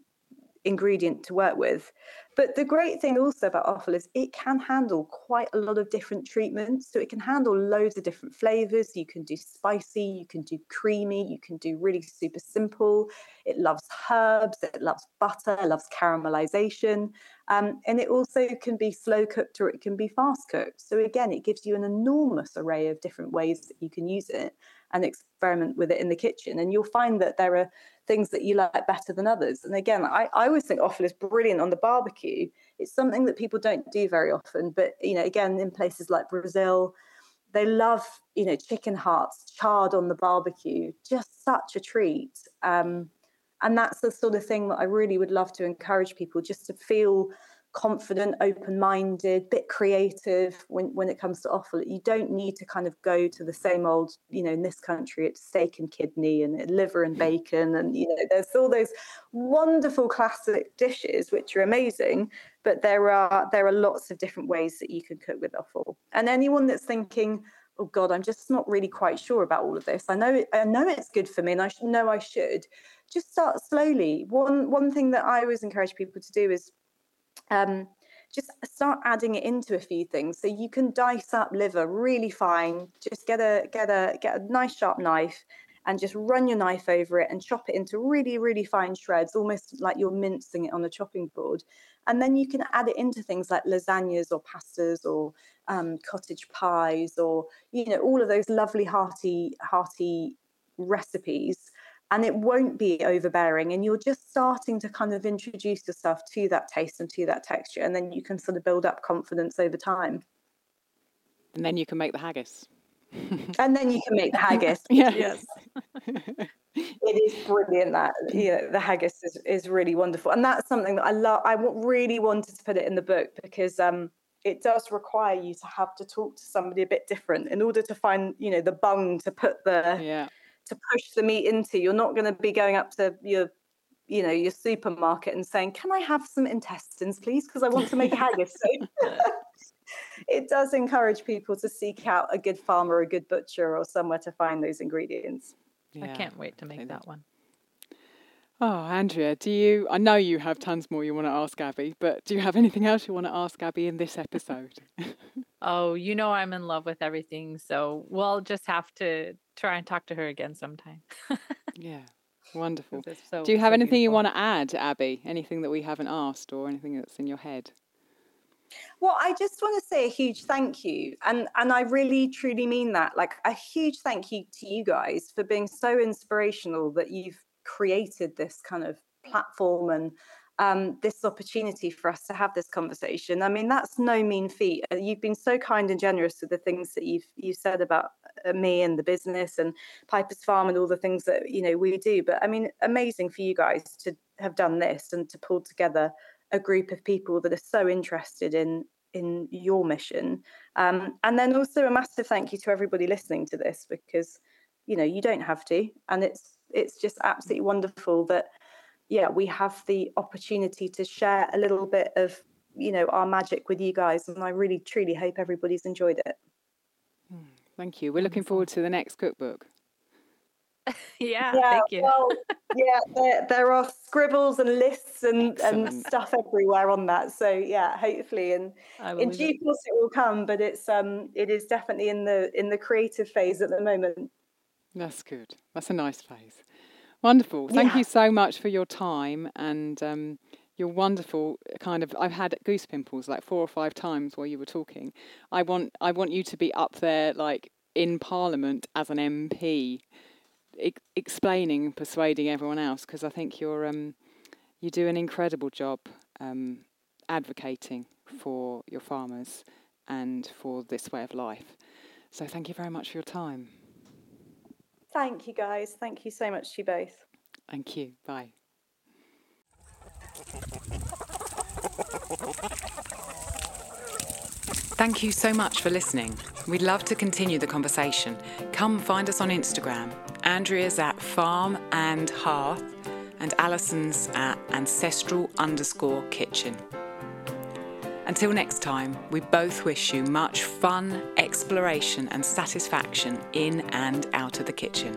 ingredient to work with. But the great thing also about offal is it can handle quite a lot of different treatments. So it can handle loads of different flavors. You can do spicy, you can do creamy, you can do really super simple. It loves herbs, it loves butter, it loves caramelization. Um, and it also can be slow cooked or it can be fast cooked. So again, it gives you an enormous array of different ways that you can use it and experiment with it in the kitchen. And you'll find that there are things that you like better than others. And again, I, I always think offal is brilliant on the barbecue. It's something that people don't do very often. But, you know, again, in places like Brazil, they love, you know, chicken hearts charred on the barbecue, just such a treat. Um, and that's the sort of thing that I really would love to encourage people just to feel confident, open minded, bit creative when, when it comes to offal. You don't need to kind of go to the same old, you know, in this country, it's steak and kidney and liver and mm. bacon. And, you know, there's all those wonderful classic dishes, which are amazing. But there are there are lots of different ways that you can cook with offal. And anyone that's thinking, oh God, I'm just not really quite sure about all of this. I know I know it's good for me and I know I should. Just start slowly. One one thing that I always encourage people to do is um, just start adding it into a few things. So you can dice up liver really fine. Just get a get a get a nice sharp knife and just run your knife over it and chop it into really really fine shreds, almost like you're mincing it on a chopping board. And then you can add it into things like lasagnas or pastas or um, cottage pies or you know all of those lovely hearty hearty recipes and it won't be overbearing and you're just starting to kind of introduce yourself to that taste and to that texture and then you can sort of build up confidence over time. And then you can make the haggis. And then you can make the haggis. Yes. It is brilliant that you know the haggis is, is really wonderful and that's something that i love i really wanted to put it in the book because um it does require you to have to talk to somebody a bit different in order to find you know the bung to put the yeah to push the meat into. You're not going to be going up to your you know your supermarket and saying can i have some intestines please because i want to make a haggis so it does encourage people to seek out a good farmer a good butcher or somewhere to find those ingredients yeah, i can't wait to make that one. Oh, Andrea, do you? I know you have tons more you want to ask Abby, but do you have anything else you want to ask Abby in this episode? oh, you know I'm in love with everything, so we'll just have to try and talk to her again sometime. yeah, wonderful. So, do you have so anything beautiful. you want to add, Abby? Anything that we haven't asked, or anything that's in your head? Well, I just want to say a huge thank you. And and I really truly mean that. Like a huge thank you to you guys for being so inspirational that you've created this kind of platform and um, this opportunity for us to have this conversation. I mean, that's no mean feat. Uh, you've been so kind and generous with the things that you've you said about me and the business and Piper's Farm and all the things that you know we do. But I mean, amazing for you guys to have done this and to pull together a group of people that are so interested in in your mission. Um, and then also a massive thank you to everybody listening to this because you know you don't have to, and it's it's just absolutely wonderful that yeah we have the opportunity to share a little bit of you know our magic with you guys and i really truly hope everybody's enjoyed it thank you we're looking forward to the next cookbook yeah, yeah, thank you. Well, yeah, there, there, are scribbles and lists and, and stuff everywhere on that. So yeah, hopefully, and in due course it will come. But it's um, it is definitely in the in the creative phase at the moment. That's good. That's a nice phase. Wonderful. Thank yeah. you so much for your time and um, your wonderful kind of. I've had goose pimples like four or five times while you were talking. I want I want you to be up there like in Parliament as an MP, I- explaining, persuading everyone else because I think you're um, you do an incredible job um, advocating for your farmers and for this way of life. So thank you very much for your time. Thank you, guys. Thank you so much to you both. Thank you. Bye. Thank you so much for listening. We'd love to continue the conversation. Come find us on Instagram. Andrea's at farm and hearth, and Alison's at ancestral underscore kitchen. Until next time, we both wish you much fun, exploration, and satisfaction in and out of the kitchen.